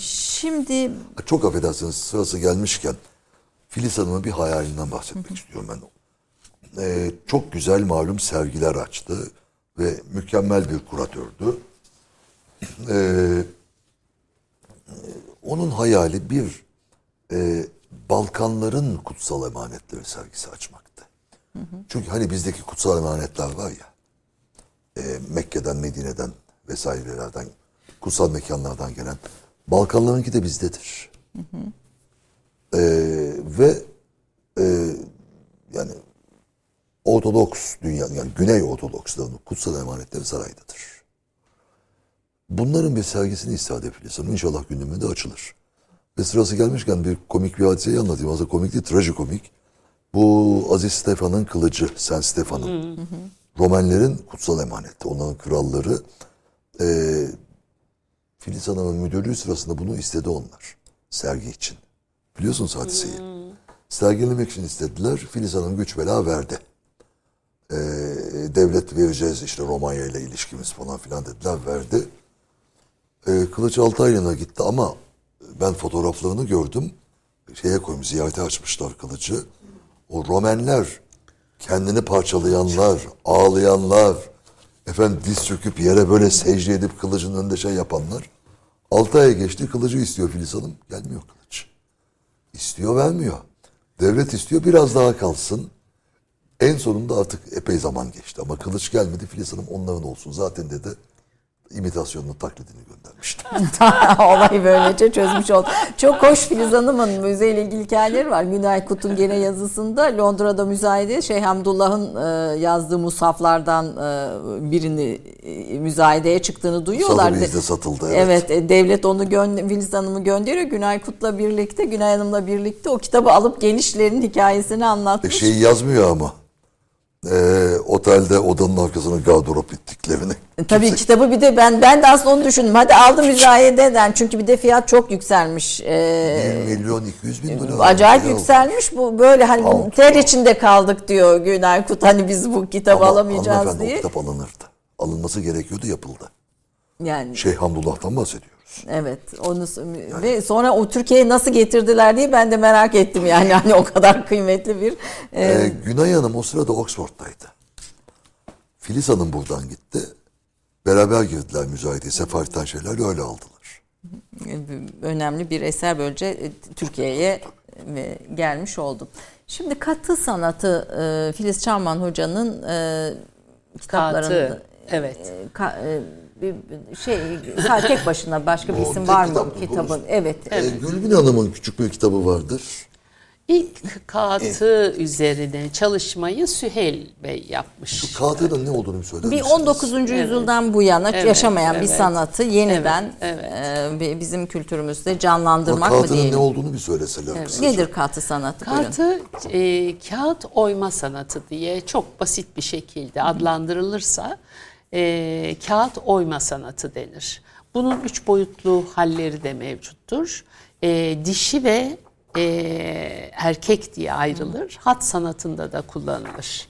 Şimdi Çok affedersiniz sırası gelmişken Filiz Hanım'ın bir hayalinden bahsetmek istiyorum ben. Ee, çok güzel malum sergiler açtı ve mükemmel bir kuratördü. Ee, onun hayali bir e, Balkanların kutsal emanetleri sergisi açmaktı. Çünkü hani bizdeki kutsal emanetler var ya e, Mekke'den, Medine'den vesairelerden, kutsal mekanlardan gelen Balkanlarınki de bizdedir. E, ve e, yani Ortodoks dünya, yani Güney Ortodoksların kutsal emanetleri saraydadır. Bunların bir sergisini istihade Filiz Hanım. İnşallah gündeminde açılır. Ve sırası gelmişken bir komik bir hadiseyi anlatayım. Aslında komik değil, trajikomik. Bu Aziz Stefan'ın kılıcı, Sen Stefan'ın. Romenlerin kutsal emaneti. Onların kralları. E, Filiz Hanım'ın müdürlüğü sırasında bunu istedi onlar. Sergi için. Biliyorsunuz hadiseyi. Sergilemek için istediler. Filiz Hanım güç bela verdi. Ee, devlet vereceğiz işte Romanya ile ilişkimiz falan filan dediler verdi. Ee, Kılıç Altayrın'a gitti ama ben fotoğraflarını gördüm. Şeye koymuş ziyarete açmışlar kılıcı. O Romenler kendini parçalayanlar, ağlayanlar, efendim diz çöküp yere böyle secde edip kılıcın önünde şey yapanlar. Altı aya geçti kılıcı istiyor Filiz Hanım. Gelmiyor kılıç. İstiyor vermiyor. Devlet istiyor biraz daha kalsın. En sonunda artık epey zaman geçti ama kılıç gelmedi. Filiz Hanım onların olsun. Zaten dedi imitasyonunu taklidini göndermişti. Olayı böylece çözmüş oldu. Çok hoş Filiz Hanım'ın müzeyle ilgili hikayeleri var. Günay Kut'un gene yazısında Londra'da müzayede Şeyh Hamdullah'ın e, yazdığı musaflardan e, birini e, müzayedeye çıktığını duyuyorlar. Sotheby's'de satıldı, evet. Evet. e, devlet onu gö- Filiz Hanım'ı gönderiyor. Günay Kut'la birlikte, Günay Hanım'la birlikte o kitabı alıp gelişlerin hikayesini E anlatmış. şeyi yazmıyor ama. Ee, otelde odanın arkasına gardırop ettiklerini. E, Tabii kitabı bir de ben ben de aslında onu düşündüm. Hadi aldım müzayededen çünkü bir de fiyat çok yükselmiş. Ee, 1 milyon 200 bin dolar. acayip Ya. yükselmiş bu böyle hani Tamam. ter içinde kaldık diyor Günay Kut hani biz bu kitabı Ama alamayacağız diye. O kitap alınırdı. Alınması gerekiyordu yapıldı. Yani Şeyh Hamdullah'tan bahsediyoruz. Evet onu ve sonra o Türkiye'ye nasıl getirdiler diye ben de merak ettim yani hani o kadar kıymetli bir e, Ee, Günay Hanım o sırada Oxford'daydı. Filiz Hanım buradan gitti. Beraber girdiler müzayedeye. Sefaretten şeyler öyle aldılar. önemli bir eser böylece e, Türkiye'ye e, gelmiş oldu. Şimdi katı sanatı e, Filiz Çarman Hoca'nın e, kitaplarında Katı, evet. e, ka- e, bir bir şey sadece tek başına başka bir isim var mı kitabın? Konusu. Evet. Ee, Gülbin Hanım'ın küçük bir kitabı vardır. İlk katı üzerine çalışmayı Süheyl Bey yapmış. Kağıtının ne olduğunu bir söyler Bir misiniz? 19. yüzyıldan bu yana Evet, yaşamayan bir evet. sanatı yeniden Evet, e, bi- bizim kültürümüzde canlandırmak mı kağıtının ne diyelim? olduğunu bir söyleseler kısaca. Nedir katı sanatı? Katı e, kağıt oyma sanatı diye çok basit bir şekilde adlandırılırsa e, kağıt oyma sanatı denir. Bunun üç boyutlu halleri de mevcuttur. E, dişi ve e, erkek diye ayrılır. Hat sanatında da kullanılır.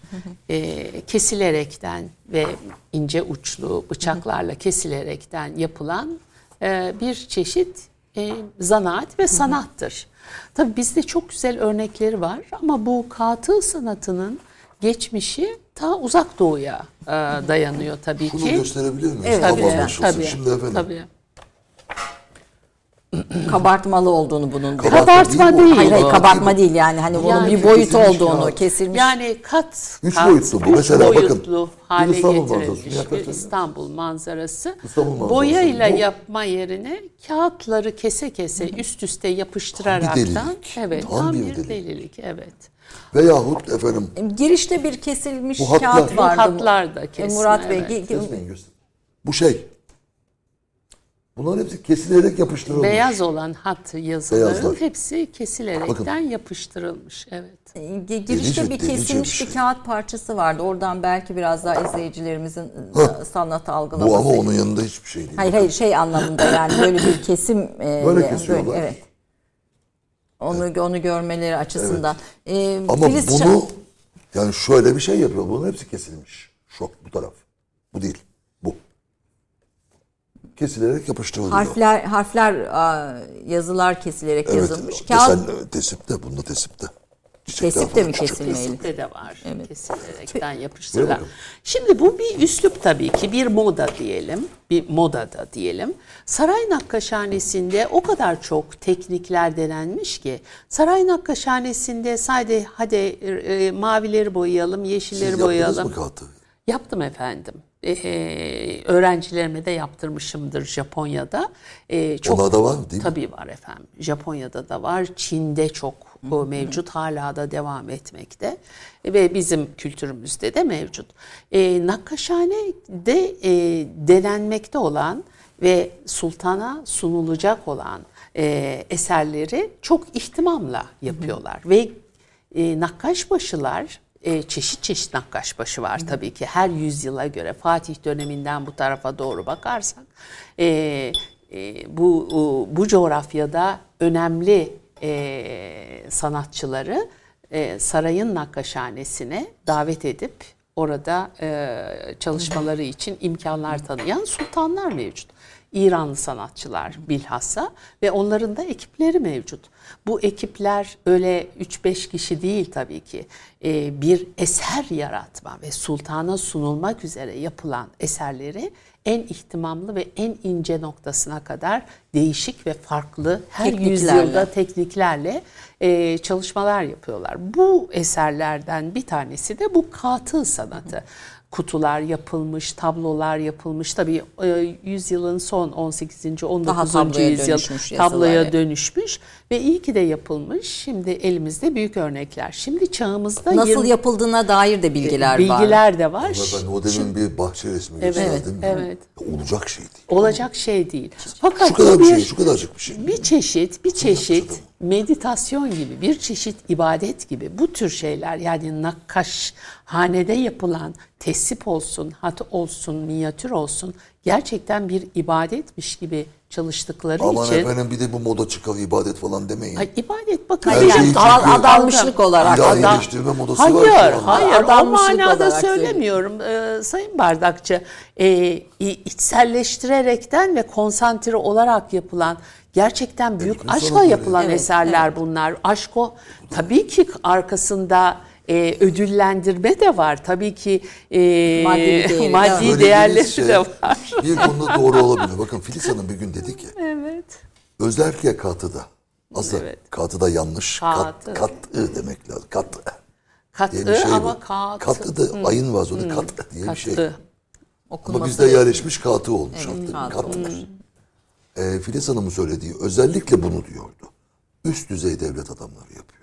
E, kesilerekten ve ince uçlu bıçaklarla kesilerekten yapılan e, bir çeşit e, zanaat ve sanattır. Tabii bizde çok güzel örnekleri var ama bu katı sanatının geçmişi ta uzak doğuya e, dayanıyor tabii Bunu ki. gösterebilir miyiz? Evet, Tabii, anlaşılsın. tabii, Şimdi efendim. tabii. Kabartmalı olduğunu bunun. Kabartma Kabartma değil değil. Hayır hayır kabartma değil yani hani bunun Yani bir kesilmiş olduğunu kağıt. kesilmiş. Yani kat, Üç kat, boyutlu bu. üç Mesela bakın, boyutlu hale İstanbul getirilmiş manzarası. bir. İstanbul manzarası. İstanbul manzarası. Boyayla Bu- yapma yerine kağıtları kese kese üst üste yapıştıraraktan delilik. evet Tam tam, bir bir delilik. delilik evet. Veyahut efendim Girişte bir kesilmiş Bu hatlar- kağıt Bu vardı. hatlar da E, kesme, Murat Bey evet. Kesmeyin. Bu şey. Bunların hepsi kesilerek yapıştırılmış. Beyaz olan hat yazıların Beyazlar. hepsi kesilerekten Bakın. yapıştırılmış. Evet. e, gi- girişte bir kesilmiş bir şey. kağıt parçası vardı. Oradan belki biraz daha izleyicilerimizin e, sanatı algılaması. Bu ama onun yanında hiçbir şey değil. Hayır hayır şey anlamında yani böyle bir kesim e, Böyle kesiyorlar. evet. Onu onu görmeleri açısından. E, Ama Filiz bunu yani şöyle bir şey yapıyor. Bunun hepsi kesilmiş. Şok bu taraf. Bu değil. Bu. Kesilerek yapıştırılıyor. harfler harfler yazılar kesilerek evet. yazılmış. Kağıt Desen, tesipte. Bunda tesipte. Kesip de mi kesilmeli? Kesinlikle de var. Kesilerekten Buyurun yapıştırılan. Şimdi bu bir üslup tabii ki bir moda diyelim. Bir moda da diyelim. Saray Nakkaşhanesi'nde o kadar çok teknikler denenmiş ki saray Nakkaşhanesi'nde sadece hadi e, mavileri boyayalım, Siz yeşilleri yaptınız boyayalım. mı kağıtı? Yaptım efendim. Ee, öğrencilerime de yaptırmışımdır Japonya'da. Ee, çok Onlar da var değil mi? Tabii var efendim. Japonya'da da var. Çin'de çok o mevcut. Hala da devam etmekte. Ve bizim kültürümüzde de mevcut. Ee, Nakkaşhane'de e, denenmekte olan ve sultana sunulacak olan e, eserleri çok ihtimamla yapıyorlar. Ve e, nakkaşbaşılar e, çeşit çeşit nakkaşbaşı var tabii ki. Her yüzyıla göre Fatih döneminden bu tarafa doğru bakarsak e, e, bu bu coğrafyada önemli e, sanatçıları e, sarayın nakkaşhanesine davet edip orada e, çalışmaları için imkanlar tanıyan sultanlar mevcut. İranlı sanatçılar bilhassa ve onların da ekipleri mevcut. Bu ekipler öyle 3-5 kişi değil tabii ki. Ee, bir eser yaratma ve sultana sunulmak üzere yapılan eserleri en ihtimamlı ve en ince noktasına kadar değişik ve farklı her Tekniklerle. yüzyılda tekniklerle e, çalışmalar yapıyorlar. Bu eserlerden bir tanesi de bu katı sanatı. Kutular yapılmış, tablolar yapılmış. Tabii e, yüzyılın son 18. 19. tabloya yüzyıl dönüşmüş tabloya evet. dönüşmüş ve iyi ki de yapılmış. Şimdi elimizde büyük örnekler. Şimdi çağımızda nasıl 20 yapıldığına dair de bilgiler, var. bilgiler de var. Ben o demin bir bahçe resmi Evet, gösterdim. evet. Olacak şey değil. Olacak şey değil. Fakat Şu kadar bir bir, şey, şu kadarcık bir şey. bir çeşit, bir çeşit meditasyon gibi bir çeşit ibadet gibi bu tür şeyler yani nakkaş hanede yapılan tesip olsun, hat olsun, minyatür olsun gerçekten bir ibadetmiş gibi çalıştıkları Aman için efendim bir de bu moda çıkar ibadet falan demeyin. Ay, ibadet bakın Her şeyi çünkü- adanmışlık olarak. İlahileştirme modası hayır, var anda. Hayır, o Adanmışlık manada olarak söylemiyorum Ee, Sayın Bardakçı. İ- içselleştirerekten ve konsantre olarak yapılan gerçekten büyük aşkla yapılan Evet, eserler bunlar. Aşk o tabii ki arkasında e, ödüllendirme de var. Tabii ki e, Maddi değeri de var. maddi değerleri şey de var. Bir konuda doğru olabilir. Bakın Filiz Hanım bir gün dedi ki Evet. özellikle katıda. Aslında Evet. katıda yanlış. Katı. Kat, katı demek lazım. Katı Katı şey ama bu. katı. Katı da ayın var orada katı diye bir şey. Katı. Ama Okunması bizde yerleşmiş katı olmuş Evet, artık. katı Katı. olmuş. Ee, Filiz Hanım'ın söylediği özellikle bunu diyordu. Üst düzey devlet adamları yapıyor.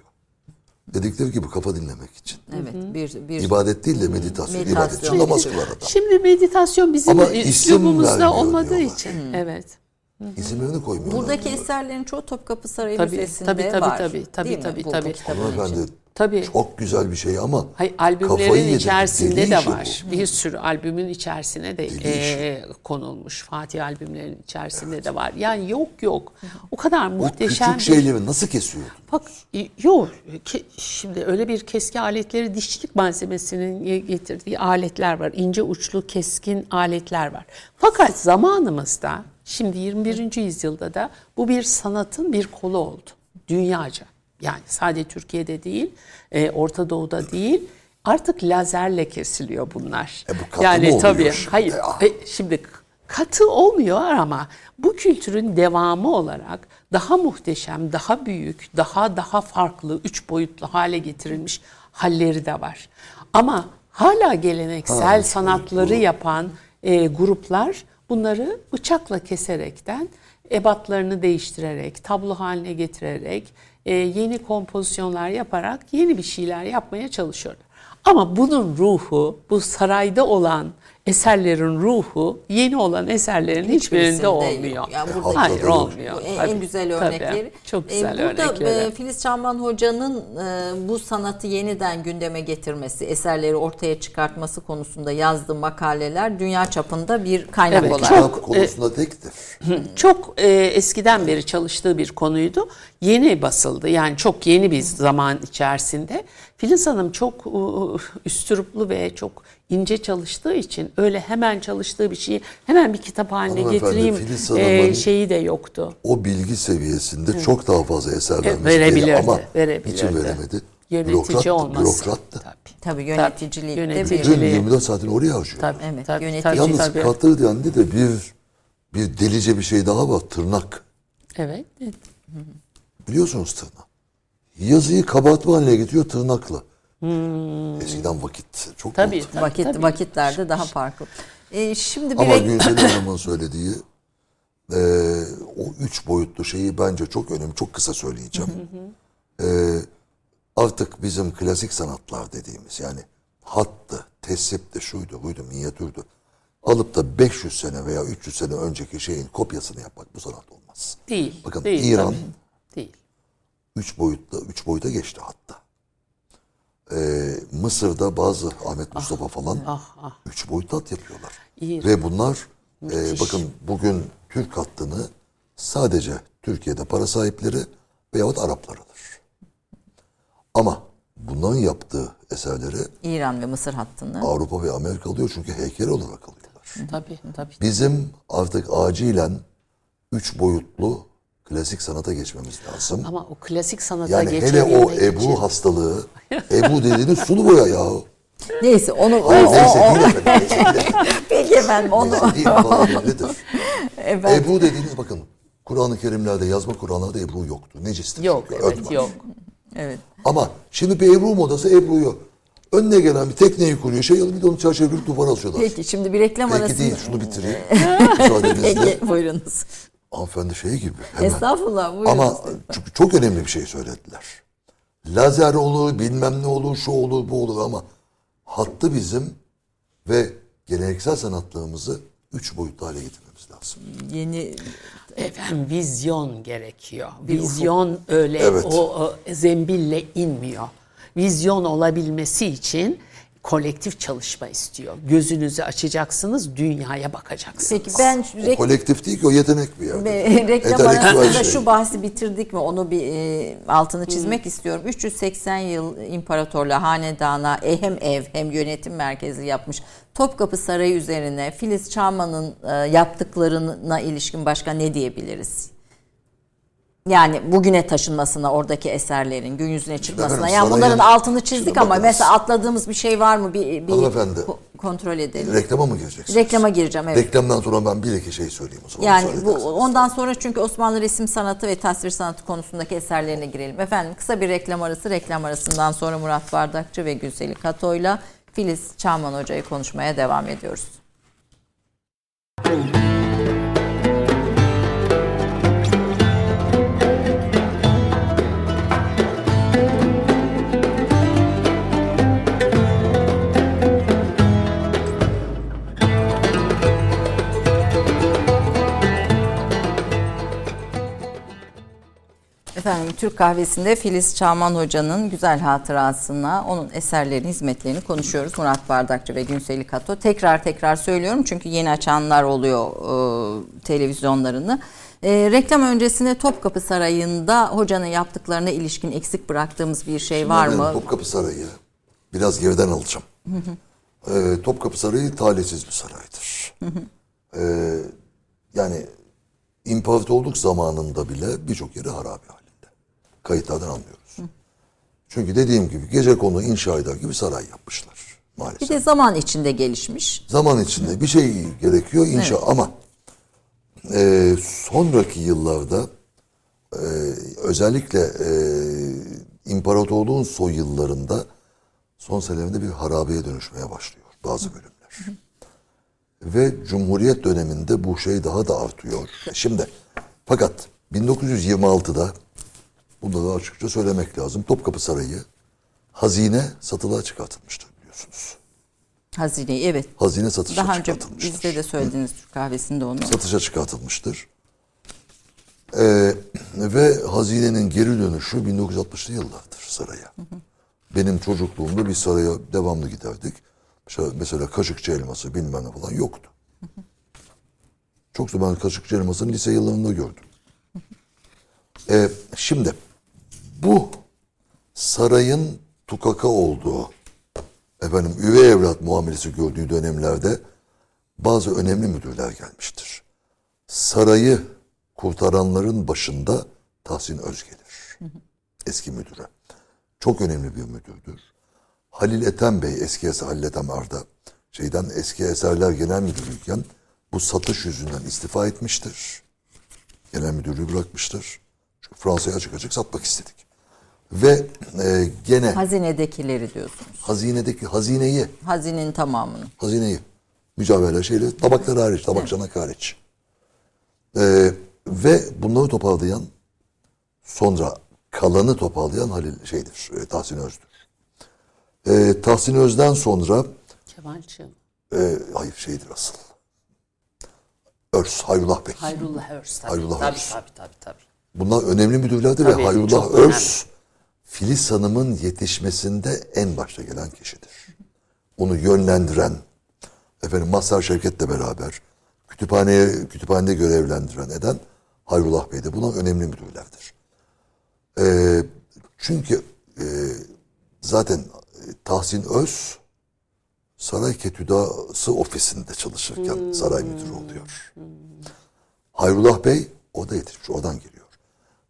Dedikleri gibi kafa dinlemek için. Evet, bir bir İbadet değil de meditasyon. Meditasyon. İbadet için namaz kılar adam. Şimdi meditasyon bizim Ama isim üslubumuzda vermiyor olmadığı diyorlar. için. Evet. İsimlerini koymuyorlar. buradaki bunlara. eserlerin çoğu Topkapı Sarayı Tabii, Müzesi'nde tabii, tabii, var. tabii, tabii, tabii, tabii. kitabın Hanımefendi. Tabii. çok güzel bir şey ama Hayır, albümlerin içerisinde Deli de işi var. bu. Bir sürü albümün içerisine de Deli e, konulmuş. Fatih albümlerin içerisinde de var. Yani yok yok. O kadar O muhteşem küçük bir şeyleri nasıl kesiyordu? Bak e, yok şimdi öyle bir keski aletleri dişçilik malzemesinin getirdiği aletler var. İnce uçlu keskin aletler var. Fakat zamanımızda şimdi 21. yüzyılda da bu bir sanatın bir kolu oldu. Dünyaca. Yani sadece Türkiye'de değil, e, Orta Doğu'da değil. Artık lazerle kesiliyor bunlar. E bu katı yani mı tabii. şimdi? Hayır. Ah. E, şimdi katı olmuyor ama bu kültürün devamı olarak daha muhteşem, daha büyük, daha daha farklı, üç boyutlu hale getirilmiş halleri de var. Ama hala geleneksel üç sanatları boyutlu. yapan e, gruplar bunları bıçakla keserekten, ebatlarını değiştirerek, tablo haline getirerek, e, yeni kompozisyonlar yaparak yeni bir şeyler yapmaya çalışıyorlar. Ama bunun ruhu, bu sarayda olan eserlerin ruhu yeni olan eserlerin hiçbirinde Hiçbirisinde yok. olmuyor. Ya burada- Hayır yok. olmuyor. Bu en, Tabii, en güzel tabii. örnekleri. Çok Ee, güzel Burada örnekleri. e, Filiz Çamman Hoca'nın e, bu sanatı yeniden gündeme getirmesi, eserleri ortaya çıkartması konusunda yazdığı makaleler dünya çapında bir kaynak Evet, olarak. çok- konusunda tektir. Çok e, eskiden beri çalıştığı bir konuydu. Yeni basıldı. Yani çok yeni bir zaman içerisinde. Filiz Hanım çok üstüruplu ve çok ince çalıştığı için öyle hemen çalıştığı bir şeyi hemen bir kitap haline Hanımefendi, getireyim e, şeyi de yoktu. O bilgi seviyesinde çok daha fazla eser vermesi verebilirdi, ama verebilirdi. niçin veremedi? Yönetici Bürokrat- olması. Bürokrattı. Tabii. Tabii yöneticilikte yönetici. bir Dün Tabii. 24 saatini oraya harcıyor. Tabii, Evet, tabii, yönetici. tabii, Yalnız tabii. katı dendi de bir bir delice bir şey daha var. Tırnak. Evet. Biliyorsunuz tırnak. Yazıyı kabartma haline getiriyor tırnakla. Eskiden vakit çok Hmm. Tabii, tabii, vakit tabii. vakitlerde daha farklı. Ee, şimdi bir Ama ek- Günsel Hanım'ın söylediği e, o üç boyutlu şeyi bence çok önemli. Çok kısa söyleyeceğim. E, artık bizim klasik sanatlar dediğimiz yani hattı, tesipti, şuydu, buydu, minyatürdü. Alıp da 500 sene veya 300 sene önceki şeyin kopyasını yapmak bu sanat olmaz. Değil. Bakın değil, İran tabii. Değil. Üç boyutlu, üç boyuta geçti hatta. Ee, Mısır'da bazı Ahmet Mustafa falan Ah ah. üç boyutlu hat yapıyorlar. İyi. Ve bunlar e, bakın bugün Türk hattını sadece Türkiye'de para sahipleri veyahut Araplar alır. Ama bunların yaptığı eserleri İran ve Mısır hattını Avrupa ve Amerika alıyor çünkü heykel olarak alıyorlar. Tabii tabii. Bizim artık acilen üç boyutlu klasik sanata geçmemiz lazım. Ama o klasik sanata Yani hele o Ebru için- hastalığı, Ebru dediğiniz sulu boya ya. neyse onu o, Hayır o, neyse o- değil efendim. Neyse değil. peki efendim onu Neyse değil. Öyledir. efendim, Ebru dediğiniz bakın Kur'an-ı Kerimlerde yazma Kur'anlarda Ebru yoktu. Necistir. Yok çünkü, evet örtmez. yok. evet. Ama şimdi bir Ebru modası Ebru'yu önüne gelen bir tekneyi kuruyor. Şey bir de onu çerçeveleyip duvara asıyorlar. Peki, Peki şimdi bir reklam arasında değil şunu bitireyim. Peki buyurunuz. Hanımefendi şey gibi. Hemen. Estağfurullah buyurunuz. Ama çünkü çok önemli bir şey söylediler. Lazer olur, bilmem ne olur, şu olur, bu olur ama hattı bizim ve geleneksel sanatlarımızı üç boyutlu hale getirmemiz lazım. Yeni Efendim vizyon gerekiyor. Vizyon öyle Evet. o, o zembille inmiyor. Vizyon olabilmesi için kolektif çalışma istiyor. Gözünüzü açacaksınız, dünyaya bakacaksınız. Peki ben O rek- kolektif değil ki o yetenek bir yerde. Ve reklam arasında şey. şu bahsi bitirdik mi onu bir e, altını çizmek istiyorum. 380 yıl imparatorluğa, hanedana e, hem ev hem yönetim merkezi yapmış. Topkapı Sarayı üzerine Filiz Çağman'ın e, yaptıklarına ilişkin başka ne diyebiliriz? Yani bugüne taşınmasına oradaki eserlerin gün yüzüne çıkmasına. efendim, Yani bunların altını çizdik Şimdi ama bakınız. mesela atladığımız bir şey var mı? Bir, bir Hanımefendi. kontrol edelim. Reklama mı gireceksiniz? Reklama gireceğim evet. Reklamdan sonra ben bir iki şey söyleyeyim o zaman. Yani bu ondan sonra çünkü Osmanlı resim sanatı ve tasvir sanatı konusundaki eserlerine girelim. Efendim kısa bir reklam arası. Reklam arasından sonra Murat Bardakçı ve Gülseli Kato'yla Filiz Çağman Hoca'yı konuşmaya devam ediyoruz. Efendim Türk kahvesinde Filiz Çağman Hoca'nın güzel hatırasına, onun eserlerini, hizmetlerini konuşuyoruz. Murat Bardakçı ve Günseli Kato. Tekrar tekrar söylüyorum çünkü yeni açanlar oluyor e, televizyonlarını. E, reklam öncesinde Topkapı Sarayı'nda hocanın yaptıklarına ilişkin eksik bıraktığımız bir şey var Ben mı? Topkapı Sarayı biraz geriden alacağım. Ee, Topkapı Sarayı talihsiz bir saraydır. Ee, yani imparatorluk zamanında bile birçok yeri harabe. Kayıtlardan anlıyoruz. Çünkü dediğim gibi gece konu inşa eder gibi saray yapmışlar maalesef. Bir de zaman içinde gelişmiş. Zaman içinde bir şey gerekiyor inşa ama e, sonraki yıllarda e, özellikle e, imparatorluğun son yıllarında son senelerinde bir harabeye dönüşmeye başlıyor bazı bölümler. Ve Cumhuriyet döneminde bu şey daha da artıyor. Şimdi fakat 1926'da bunu da açıkça söylemek lazım. Topkapı Sarayı hazine satılığa çıkartılmıştır biliyorsunuz. Hazineyi evet. Hazine satışa Daha önce bizde de söylediniz Türk kahvesinde onu. satışa çıkartılmıştır. Ee, ve hazinenin geri dönüşü 1960'lı yıllardır saraya. Benim çocukluğumda bir saraya devamlı giderdik. Mesela, kaşıkçı elması bilmem ne falan yoktu. Çok da ben kaşıkçı elmasını lise yıllarında gördüm. Ee, şimdi bu sarayın tukaka olduğu efendim üvey evlat muamelesi gördüğü dönemlerde bazı önemli müdürler gelmiştir. Sarayı kurtaranların başında Tahsin Öz gelir. Eski müdüre. Çok önemli bir müdürdür. Halil Ethem Bey eski eser Halil Ethem Arda şeyden eski eserler genel müdürüyken bu satış yüzünden istifa etmiştir. Genel müdürlüğü bırakmıştır. Çünkü Fransa'ya açık açık satmak istedik. Ve e, gene Hazinedekileri diyorsunuz. hazinedeki hazineyi Hazinenin tamamını. hazineyi. Mücevherler şeyle tabakları hariç, tabak çanak hariç. Ee, ve bunları toparlayan sonra kalanı toparlayan Halil şeydir, e, Tahsin Öz'dür. Ee, Tahsin Öz'den sonra Kemal Çığ, e, hayır şeydir asıl. Örs, Hayrullah Bey. Hayrullah Örs tabii. Hayrullah tabii, Örs. tabii tabii tabii. Bunlar önemli müdürlerdi Tabii, ve Hayrullah Örs Filiz Hanım'ın yetişmesinde en başta gelen kişidir. Onu yönlendiren, efendim Mazhar Şevket'le beraber kütüphaneye kütüphanede görevlendiren eden Hayrullah Bey de buna önemli müdürlerdir. Ee, çünkü e, zaten e, Tahsin Öz Saray Ketüdası ofisinde çalışırken saray müdürü oluyor. Hayrullah Bey o da yetişmiş, oradan geliyor.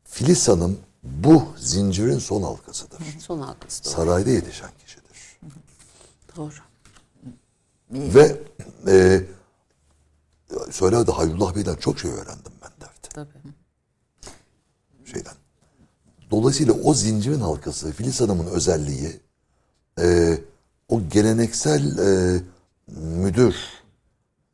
Filiz Hanım bu zincirin son halkasıdır. Son halkası doğru. Sarayda yetişen kişidir. doğru. Ve e, söylerdi Hayrullah Bey'den çok şey öğrendim ben derdi. Tabii. Şeyden. Dolayısıyla o zincirin halkası Filiz Hanım'ın özelliği e, o geleneksel e, müdür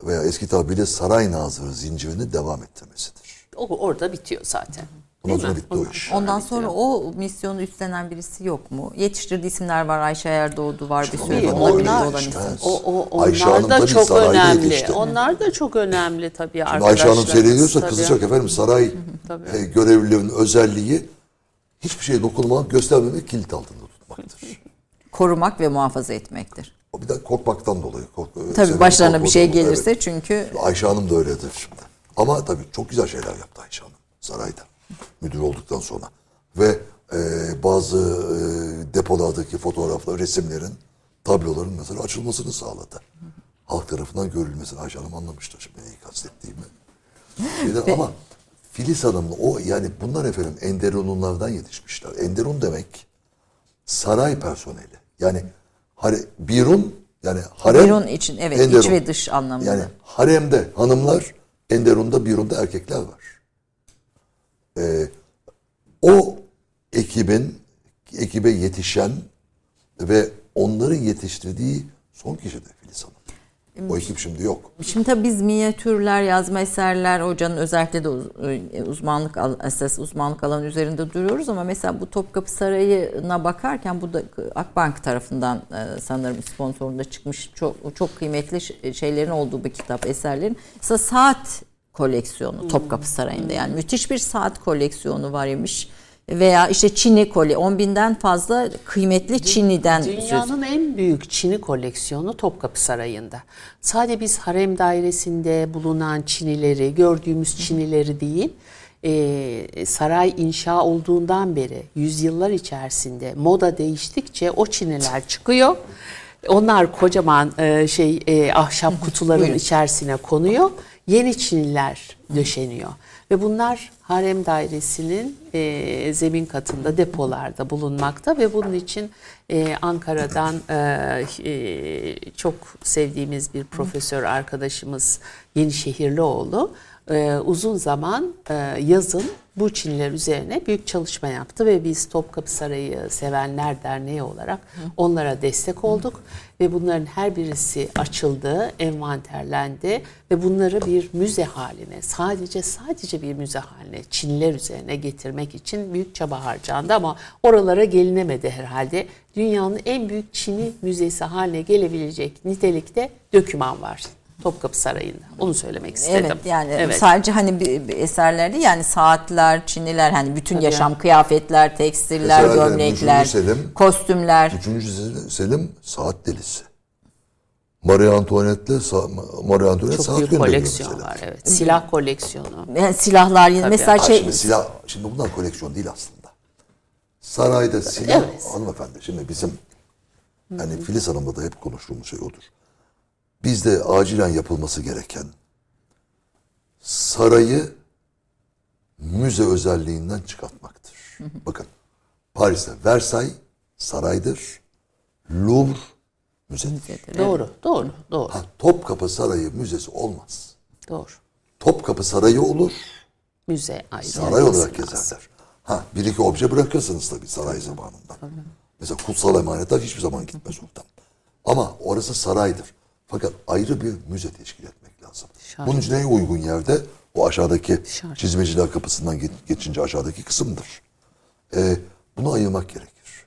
veya eski tabiriyle saray nazırı zincirini devam ettirmesidir. O orada bitiyor zaten. Ondan Değil sonra mi? bitti o Ondan iş. Ondan sonra o misyonu üstlenen birisi yok mu? Yetiştirdiği isimler var. Ayşe Erdoğdu var bir sürü. Tabii, onlar- olan işte. insan. O, o Ayşe onlar Hanım da tabii çok önemli. yetişti. Onlar da çok önemli tabii Şimdi arkadaşlar. Ayşe Hanım seyrediyorsa Tabii. kızacak efendim saray Tabii. e, görevlilerinin özelliği hiçbir şeye dokunmamak, göstermemek, kilit altında tutmaktır. Korumak ve muhafaza etmektir. O bir de korkmaktan dolayı. Kork, Tabii sebebi başlarına bir şey gelirse evet. çünkü Ayşe Hanım da öyledir şimdi. Ama tabii çok güzel şeyler yaptı Ayşe Hanım sarayda. Müdür olduktan sonra. Ve e, bazı e, depolardaki fotoğraflar, resimlerin, tabloların mesela açılmasını sağladı. Halk tarafından görülmesini Ayşe Hanım anlamıştır şimdi neyi kastettiğimi. Şeyden, ama Filiz Hanım'la o yani bunlar efendim Enderunlulardan yetişmişler. Enderun demek saray personeli. Yani hare, birun yani harem. Birun için evet Enderun. iç ve dış anlamında. Yani haremde hanımlar, Enderun'da Birun'da erkekler var. Ee, o ekibin ekibe yetişen ve onların yetiştirdiği son kişi de Filiz Hanım. O ekip şimdi yok. Şimdi tabii biz minyatürler, yazma eserler, hocanın özellikle de e, uzmanlık esas uzmanlık alanı üzerinde duruyoruz ama mesela bu Topkapı Sarayı'na bakarken bu da Akbank tarafından e, sanırım sponsorunda çıkmış çok çok kıymetli şeylerin olduğu bir kitap eserlerin. Mesela saat koleksiyonu Topkapı Sarayı'nda yani müthiş bir saat koleksiyonu var imiş. Veya işte Çin'i kole 10 binden fazla kıymetli Çin'den söz Dünyanın en büyük Çin'i koleksiyonu Topkapı Sarayı'nda. Sadece biz harem dairesinde bulunan Çinileri, gördüğümüz Çinileri değil, e, saray inşa olduğundan beri yüzyıllar içerisinde moda değiştikçe o Çiniler çıkıyor. Onlar kocaman e, şey e, ahşap kutuların içerisine konuyor. Yeni Çiniler döşeniyor. Ve bunlar harem dairesinin e, zemin katında depolarda bulunmakta ve bunun için e, Ankara'dan e, e, çok sevdiğimiz bir profesör arkadaşımız Yenişehirlioğlu e, uzun zaman e, yazın bu Çinliler üzerine büyük çalışma yaptı ve biz Topkapı Sarayı Sevenler Derneği olarak onlara destek olduk ve bunların her birisi açıldı, envanterlendi ve bunları bir müze haline, sadece sadece bir müze haline Çinliler üzerine getirmek için büyük çaba harcandı ama oralara gelinemedi herhalde. Dünyanın en büyük Çin'i müzesi haline gelebilecek nitelikte döküman var. Topkapı Sarayı'nda. Onu söylemek istedim. Evet yani Evet. sadece hani bir, bir eserlerde yani saatler, çiniler hani bütün Tabii. yaşam kıyafetler, tekstiller, Mesela gömlekler, Üçüncü Selim- kostümler. Üçüncü Selim, saat delisi. Marie Antoinette'le Marie Antoinette Çok saat büyük koleksiyon mesela. var evet. Silah koleksiyonu. Yani silahlar yine Tabii. mesela Ha, şey şimdi silah, şimdi bunlar koleksiyon değil aslında. Sarayda silah, Evet. hanımefendi şimdi bizim yani Filiz Hanım'la da hep konuştuğumuz şey odur. Bizde acilen yapılması gereken sarayı müze özelliğinden çıkartmaktır. Bakın Paris'te Versailles saraydır. Louvre müzedir. Doğru, doğru, doğru, Ha, Topkapı Sarayı müzesi olmaz. doğru. Topkapı Sarayı olur, Müze ayrı. Saray olarak gezerler. Ha bir iki obje bırakırsınız tabii saray zamanında. Mesela kutsal emanetler hiçbir zaman gitmez oradan. Ama orası saraydır. Fakat ayrı bir müze teşkil etmek lazım. Şahane. Bunun için en uygun yerde o aşağıdaki Şahane. çizmeciler kapısından ge- geçince aşağıdaki kısımdır. Ee, bunu ayırmak gerekir.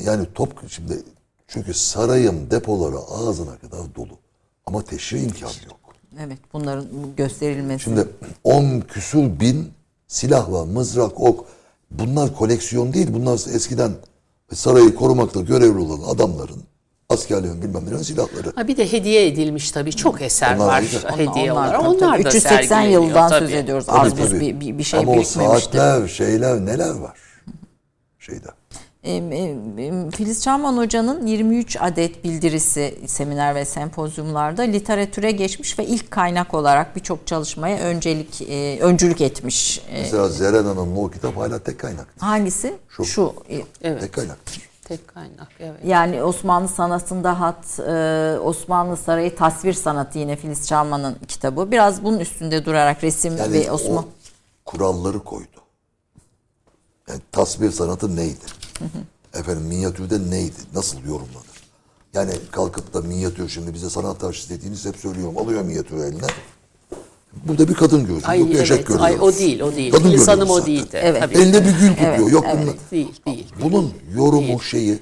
Yani top şimdi çünkü sarayın depoları ağzına kadar dolu. Ama teşhir imkanı yok. evet bunların gösterilmesi. Şimdi 10 küsür bin silah var, mızrak, ok. Bunlar koleksiyon değil. Bunlar eskiden sarayı korumakta görevli olan adamların, askerlerin bilmem nelerin silahları. Ha bir de hediye edilmiş tabii çok eser Onlar var ayrı. hediye Onlar- olarak. tabii, Onlar tabii. da 380 sergileniyor yıldan tabii. söz ediyoruz. Tabii, Az buz tabii. bir, bir, bir şey Ama o saatler, şeyler neler var şeyde. E, e, e, Filiz Çağman Hoca'nın 23 adet bildirisi seminer ve sempozyumlarda literatüre geçmiş ve ilk kaynak olarak birçok çalışmaya öncelik e, öncülük etmiş. E, Mesela Zeren Hanım'ın o kitap hala tek kaynaktır. hangisi? Şu. Şu. Evet. Tek kaynaktır. Tek kaynak evet. Yani Osmanlı sanatında hat, e, Osmanlı Sarayı tasvir sanatı yine Filiz Çağman'ın kitabı. Biraz bunun üstünde durarak resim Yani ve o Osman... kuralları koydu. Yani tasvir sanatı neydi? Efendim minyatürde neydi? Nasıl yorumlanır? Yani kalkıp da minyatür şimdi bize sanat tarihçisi dediğiniz hep söylüyorum. Alıyor minyatürü eline. Burada bir kadın gözü. Ay yok, eşek evet. görüyoruz. Ay o değil, o değil. Kadın Hanım o değildi. Evet. Tabii. Elinde bir gül tutuyor. yok evet. bunlar. Değil, değil. Bunun yorumu şeyi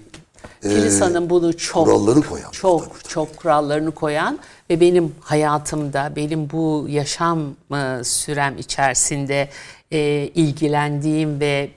Filiz Hanım bunu çok kuralları koyan. çok çok kurallarını koyan ve benim hayatımda benim bu yaşam sürem içerisinde e, ilgilendiğim ve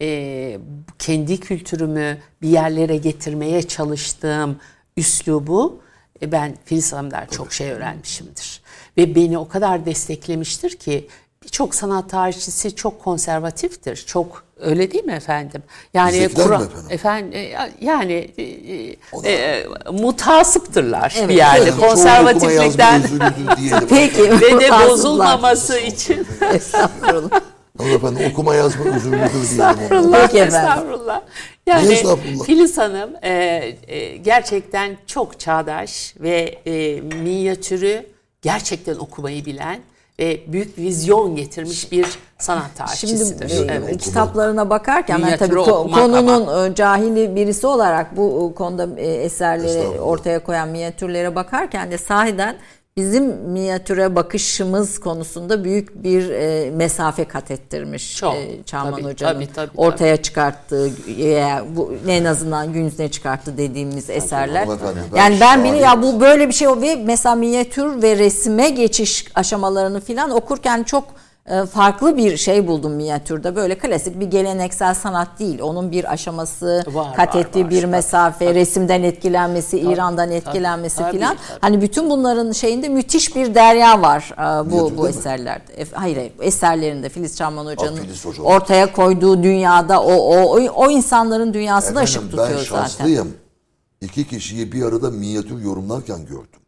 e, kendi kültürümü bir yerlere getirmeye çalıştığım üslubu e, ben Filiz Hanım'dan çok şey öğrenmişimdir. Ve beni o kadar desteklemiştir ki birçok sanat tarihçisi çok konservatiftir. Çok öyle değil mi efendim? Yani Bizdekiler kura- mi efendim? efendim e, yani e, e, mutasıptırlar bir Evet. yerde Çoğu okuma konservatiflikten. Peki. ve de bozulmaması için. Estağfurullah. Hanımefendi okuma yazma özürlüdür diyelim. Estağfurullah, Peki efendim. estağfurullah. Yani estağfurullah? Filiz Hanım e, e, gerçekten çok çağdaş ve e, minyatürü gerçekten okumayı bilen ve büyük vizyon getirmiş bir sanat Şimdi tarihçisidir. e, evet. kitaplarına bakarken ben tabii ko- konunun e, cahili birisi olarak bu e, konuda e, eserleri ortaya koyan minyatürlere bakarken de sahiden bizim minyatüre bakışımız konusunda büyük bir e, mesafe kat ettirmiş Çok. e, Çağman Tabii, Hoca'nın tabii, tabii, ortaya çıkarttığı e, bu en azından gün yüzüne çıkarttı dediğimiz eserler. hanımefendi, ben yani ben bile ya bu böyle bir şey o ve mesela minyatür ve resime geçiş aşamalarını filan okurken çok farklı bir şey buldum minyatürde. Böyle klasik bir geleneksel sanat değil. Onun bir aşaması, Var, kat var, ettiği var. bir Tabii, mesafe, resimden etkilenmesi, İran'dan etkilenmesi tabii, filan. tabii. Hani bütün bunların şeyinde müthiş bir derya var e, bu Minyatürde bu mi? eserlerde. E, Hayır, hayır eserlerinde Filiz Çamman Hoca'nın Filiz Hoca. ortaya koyduğu dünyada o o o, o insanların dünyası da ışık Efendim, tutuyor ben zaten. şanslıyım. İki kişiyi bir arada minyatür yorumlarken gördüm.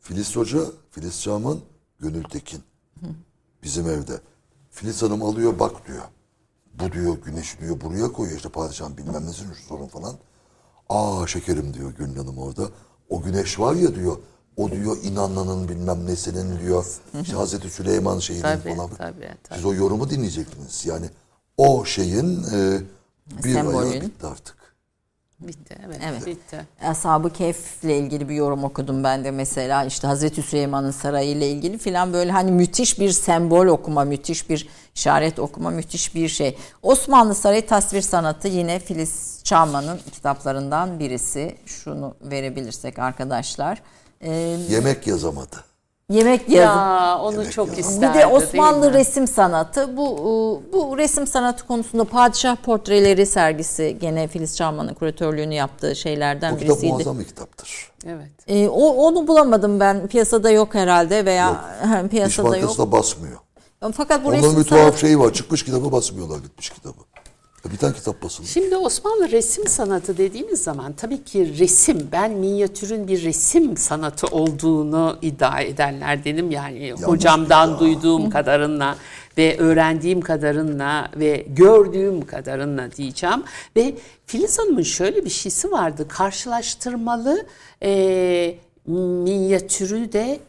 Filiz Hoca, Filiz Çağman, Gönül Tekin. Bizim evde. Filiz Hanım alıyor bak diyor. Bu diyor güneş diyor buraya koyuyor işte padişahın bilmem nesinin şu sorun falan. Aa şekerim diyor Gönül Hanım orada. O güneş var ya diyor. O diyor inanlanın bilmem nesinin diyor. İşte Hazreti Süleyman şeyinin Tabii, falan. tabii, tabii. Siz o yorumu dinleyecektiniz. Yani o şeyin e, bir ayağı bitti artık. Bitti, evet, Evet. bitti. Ashab-ı Kehf'le ilgili bir yorum okudum ben de mesela işte Hazreti Süleyman'ın sarayı ile ilgili filan böyle hani müthiş bir sembol okuma, müthiş bir işaret okuma, müthiş bir şey. Osmanlı Sarayı tasvir sanatı yine Filiz Çağman'ın kitaplarından birisi. Şunu verebilirsek arkadaşlar. Ee, Yemek yazamadı. Yemek yazı. Ya onu çok Bir isterdi de Osmanlı değil mi? resim sanatı. Bu e, bu resim sanatı konusunda padişah portreleri sergisi gene Filiz Çağman'ın kuratörlüğünü yaptığı şeylerden kitap birisiydi. muazzam bir kitaptır. Evet. E, o onu bulamadım ben. Piyasada yok herhalde veya İş piyasada yok. Bankası da basmıyor. Fakat bu Onların resim bir tuhaf sanatı şeyi var. Çıkmış kitabı basmıyorlar bitmiş kitabı. E, Bir tane kitap basılmış. Şimdi Osmanlı resim sanatı dediğimiz zaman tabii ki resim, ben minyatürün bir resim sanatı olduğunu iddia edenlerdenim. Yani hocamdan iddia. duyduğum kadarıyla ve öğrendiğim kadarıyla ve gördüğüm kadarıyla diyeceğim. Ve Filiz Hanım'ın şöyle bir şeysi vardı, karşılaştırmalı e, minyatürü de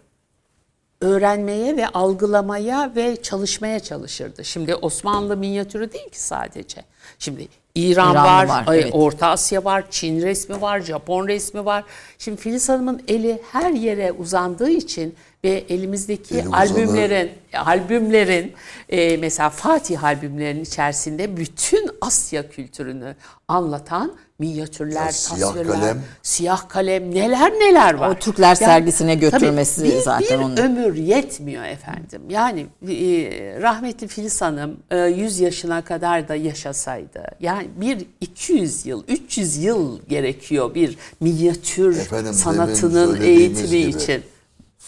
öğrenmeye ve algılamaya ve çalışmaya çalışırdı. Şimdi Osmanlı minyatürü değil ki sadece. Şimdi İran, İran var, var, evet. Orta Asya var, Çin resmi var, Japon resmi var. Şimdi Filiz Hanım'ın eli her yere uzandığı için ve elimizdeki Eli albümlerin albümlerin e, mesela Fatih albümlerinin içerisinde bütün Asya kültürünü anlatan minyatürler, Ya siyah tasvirler, kalem. siyah kalem neler neler var. O Türkler sergisine götürmesi tabii bir, zaten bir onun. ömür yetmiyor efendim. Yani e, rahmetli Filiz Hanım e, 100 yaşına kadar da yaşasaydı yani bir 200 yıl, 300 yıl gerekiyor bir minyatür Efendim, sanatının eğitimi gibi, için.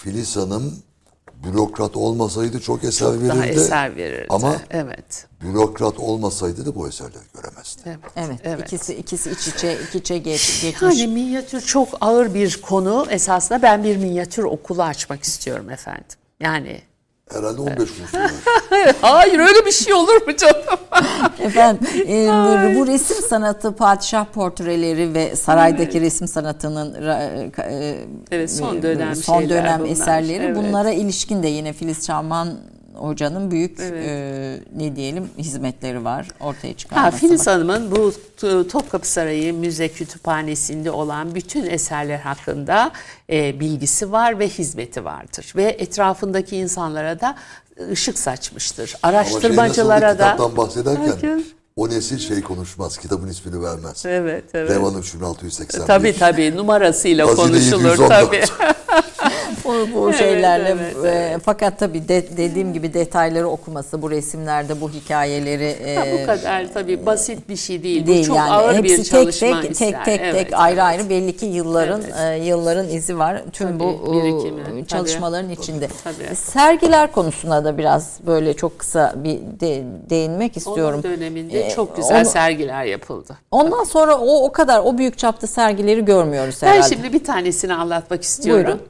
Filiz Hanım bürokrat olmasaydı çok eser verirdi. Daha eser verirdi. Ama evet. bürokrat olmasaydı da bu eserleri göremezdi. Evet. Evet, evet. ikisi ikisi iç içe iç içe geç, geçmiş. Yani minyatür çok ağır bir konu. Esasında ben bir minyatür okulu açmak istiyorum efendim. Yani Herhalde 15 gün hayır öyle bir şey olur mu canım? Efendim e, bu, bu resim sanatı padişah portreleri ve saraydaki resim sanatının ra- e, Evet, son dönem son dönem bunlar. eserleri Evet. bunlara ilişkin de yine Filiz Çağman hocanın büyük Evet. e, ne diyelim hizmetleri var ortaya Ha, çıkarması. Filiz var. Hanım'ın bu T- Topkapı Sarayı Müze Kütüphanesi'nde olan bütün eserler hakkında e, bilgisi var ve hizmeti vardır. Ve etrafındaki insanlara da ışık saçmıştır. Ama şey Araştırmacılara nasıl, da. kitaptan bahsederken o nesil şey konuşmaz. Kitabın ismini vermez. Evet, evet. Revan'ın 3681. Tabii tabii numarasıyla Hazine konuşulur 714. tabii. Bu, bu şeylerle evet, e, fakat tabii de- dediğim gibi detayları okuması bu resimlerde bu hikayeleri e, bu kadar tabii basit bir şey değil. değil bu çok yani ağır hepsi bir tek çalışma tek ister. tek tek Evet, tek ayrı evet. ayrı belli ki yılların Evet. e, yılların izi var tüm Tabii, bu birikimi, e, tabii. çalışmaların içinde. Tabii. Sergiler konusuna da biraz böyle çok kısa bir de- değinmek istiyorum. Onun döneminde E, çok güzel onu- sergiler yapıldı. Ondan sonra o o kadar o büyük çapta sergileri görmüyoruz Ben herhalde. şimdi bir tanesini anlatmak istiyorum. Buyurun.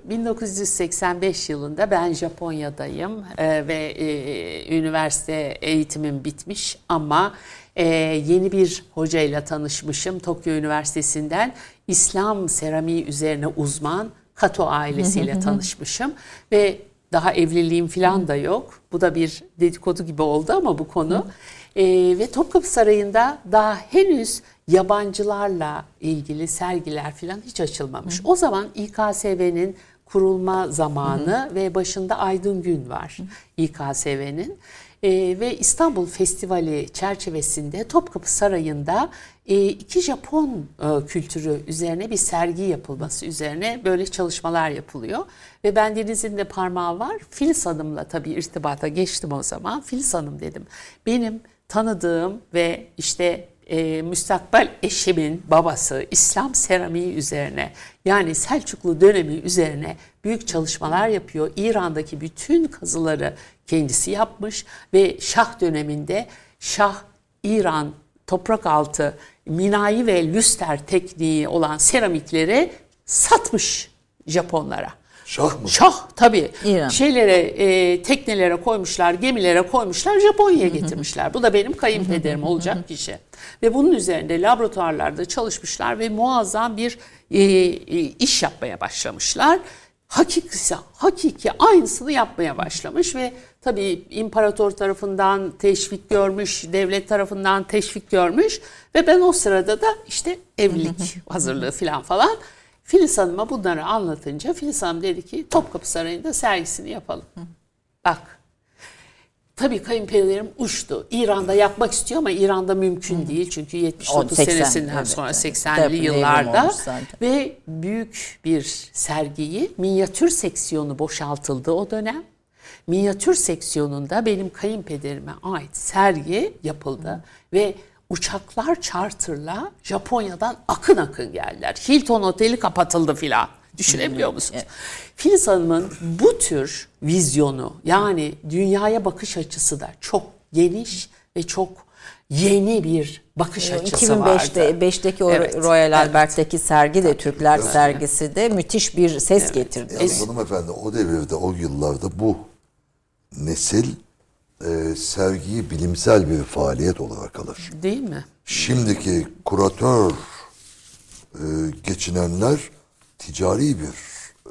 1985 yılında ben Japonya'dayım e, ve e, üniversite eğitimim bitmiş ama e, yeni bir hocayla tanışmışım Tokyo Üniversitesi'nden İslam seramiği üzerine uzman Kato ailesiyle tanışmışım ve daha evliliğim falan da yok. Bu da bir dedikodu gibi oldu ama bu konu. E, ve Topkapı Sarayı'nda daha henüz yabancılarla ilgili sergiler falan hiç açılmamış. O zaman İKSV'nin kurulma zamanı ve başında Aydın Gün var İKSV'nin. Ee, ve İstanbul Festivali çerçevesinde Topkapı Sarayı'nda e, iki Japon e, kültürü üzerine bir sergi yapılması üzerine böyle çalışmalar yapılıyor. Ve ben Deniz'in de parmağı var. Filiz Hanım'la tabii irtibata geçtim o zaman. Filiz Hanım dedim. Benim tanıdığım ve işte e, müstakbel eşimin babası İslam seramiği üzerine yani Selçuklu dönemi üzerine büyük çalışmalar yapıyor. İran'daki bütün kazıları kendisi yapmış ve Şah döneminde Şah İran toprak altı minayi ve lüster tekniği olan seramikleri satmış Japonlara. Şah mı? Şah tabii. İran. Şeylere, e, teknelere koymuşlar, gemilere koymuşlar, Japonya'ya getirmişler. Bu da benim kayınpederim olacak kişi. Ve bunun üzerinde laboratuvarlarda çalışmışlar ve muazzam bir e, e, iş yapmaya başlamışlar. Hakiki, hakiki aynısını yapmaya başlamış ve tabii imparator tarafından teşvik görmüş, devlet tarafından teşvik görmüş ve ben o sırada da işte evlilik hazırlığı falan falan Filiz Hanım'a bunları anlatınca Filiz Hanım dedi ki Topkapı Sarayı'nda sergisini yapalım. Bak tabii kayınpederim uçtu. İran'da yapmak istiyor ama İran'da mümkün değil. Çünkü 79 O 80, senesinden evet, sonra evet. 80'li Devrim olmuş yıllarda ve büyük bir sergiyi minyatür seksiyonu boşaltıldı o dönem. Minyatür seksiyonunda benim kayınpederime ait sergi yapıldı ve uçaklar charterla Japonya'dan akın akın geldiler. Hilton Oteli kapatıldı filan. Düşünebiliyor musunuz? Filiz Hanım'ın bu tür vizyonu yani dünyaya bakış açısı da çok geniş ve çok yeni bir bakış açısı vardı. 2005'te 5'teki o Evet, Royal evet. Albert'teki sergi de Türkler sergisi de müthiş bir ses getirdi. Yalnız hanımefendi o devirde, o yıllarda bu nesil e, sergiyi bilimsel bir faaliyet olarak alır. Değil mi? Şimdiki kuratör e, geçinenler ticari bir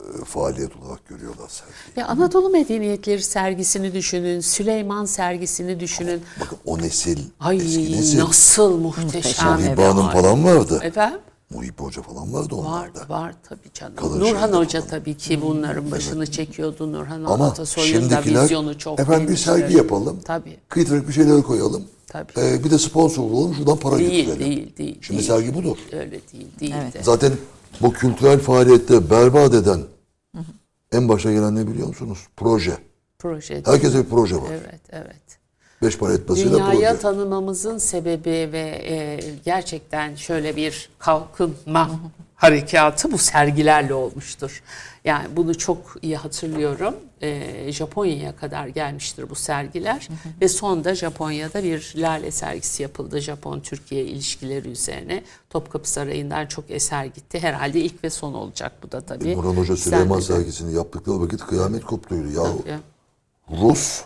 e, faaliyet olarak görüyorlar sergiyi. Ya Anadolu Medeniyetleri sergisini düşünün, Süleyman sergisini düşünün. Bakın o nesil, Ay eski nesil. nasıl muhteşem. Hanım falan vardı. Efendim? Muhibe Hoca falan vardı Var, onlarda. var tabii canım. Kalın Nurhan Hoca falan. tabii ki bunların başını çekiyordu. Nurhan Ama Atasoy'un da vizyonu çok efendim bir sergi yapalım. Tabii. Kıytırık bir şeyler koyalım. Tabii. Ee, bir de sponsor bulalım şuradan para Değil, getirelim. değil, değil. Şimdi değil. sergi budur. Öyle değil, değildi. Zaten bu kültürel faaliyette berbat eden en başa gelen ne biliyor musunuz? Proje. Proje. Herkese bir proje var. Evet, evet. Beş para etmesiyle Dünyaya proje. tanımamızın sebebi ve e, gerçekten şöyle bir kalkınma harekatı bu sergilerle olmuştur. Yani bunu çok iyi hatırlıyorum. E, Japonya'ya kadar gelmiştir bu sergiler ve sonda Japonya'da bir lale sergisi yapıldı. Japon-Türkiye ilişkileri üzerine. Topkapı Sarayı'ndan çok eser gitti. Herhalde ilk ve son olacak bu da tabii. Nurhan Hoca Süleyman sergisini yaptıkları vakit kıyamet koptuydu. Ya Tabii. Rus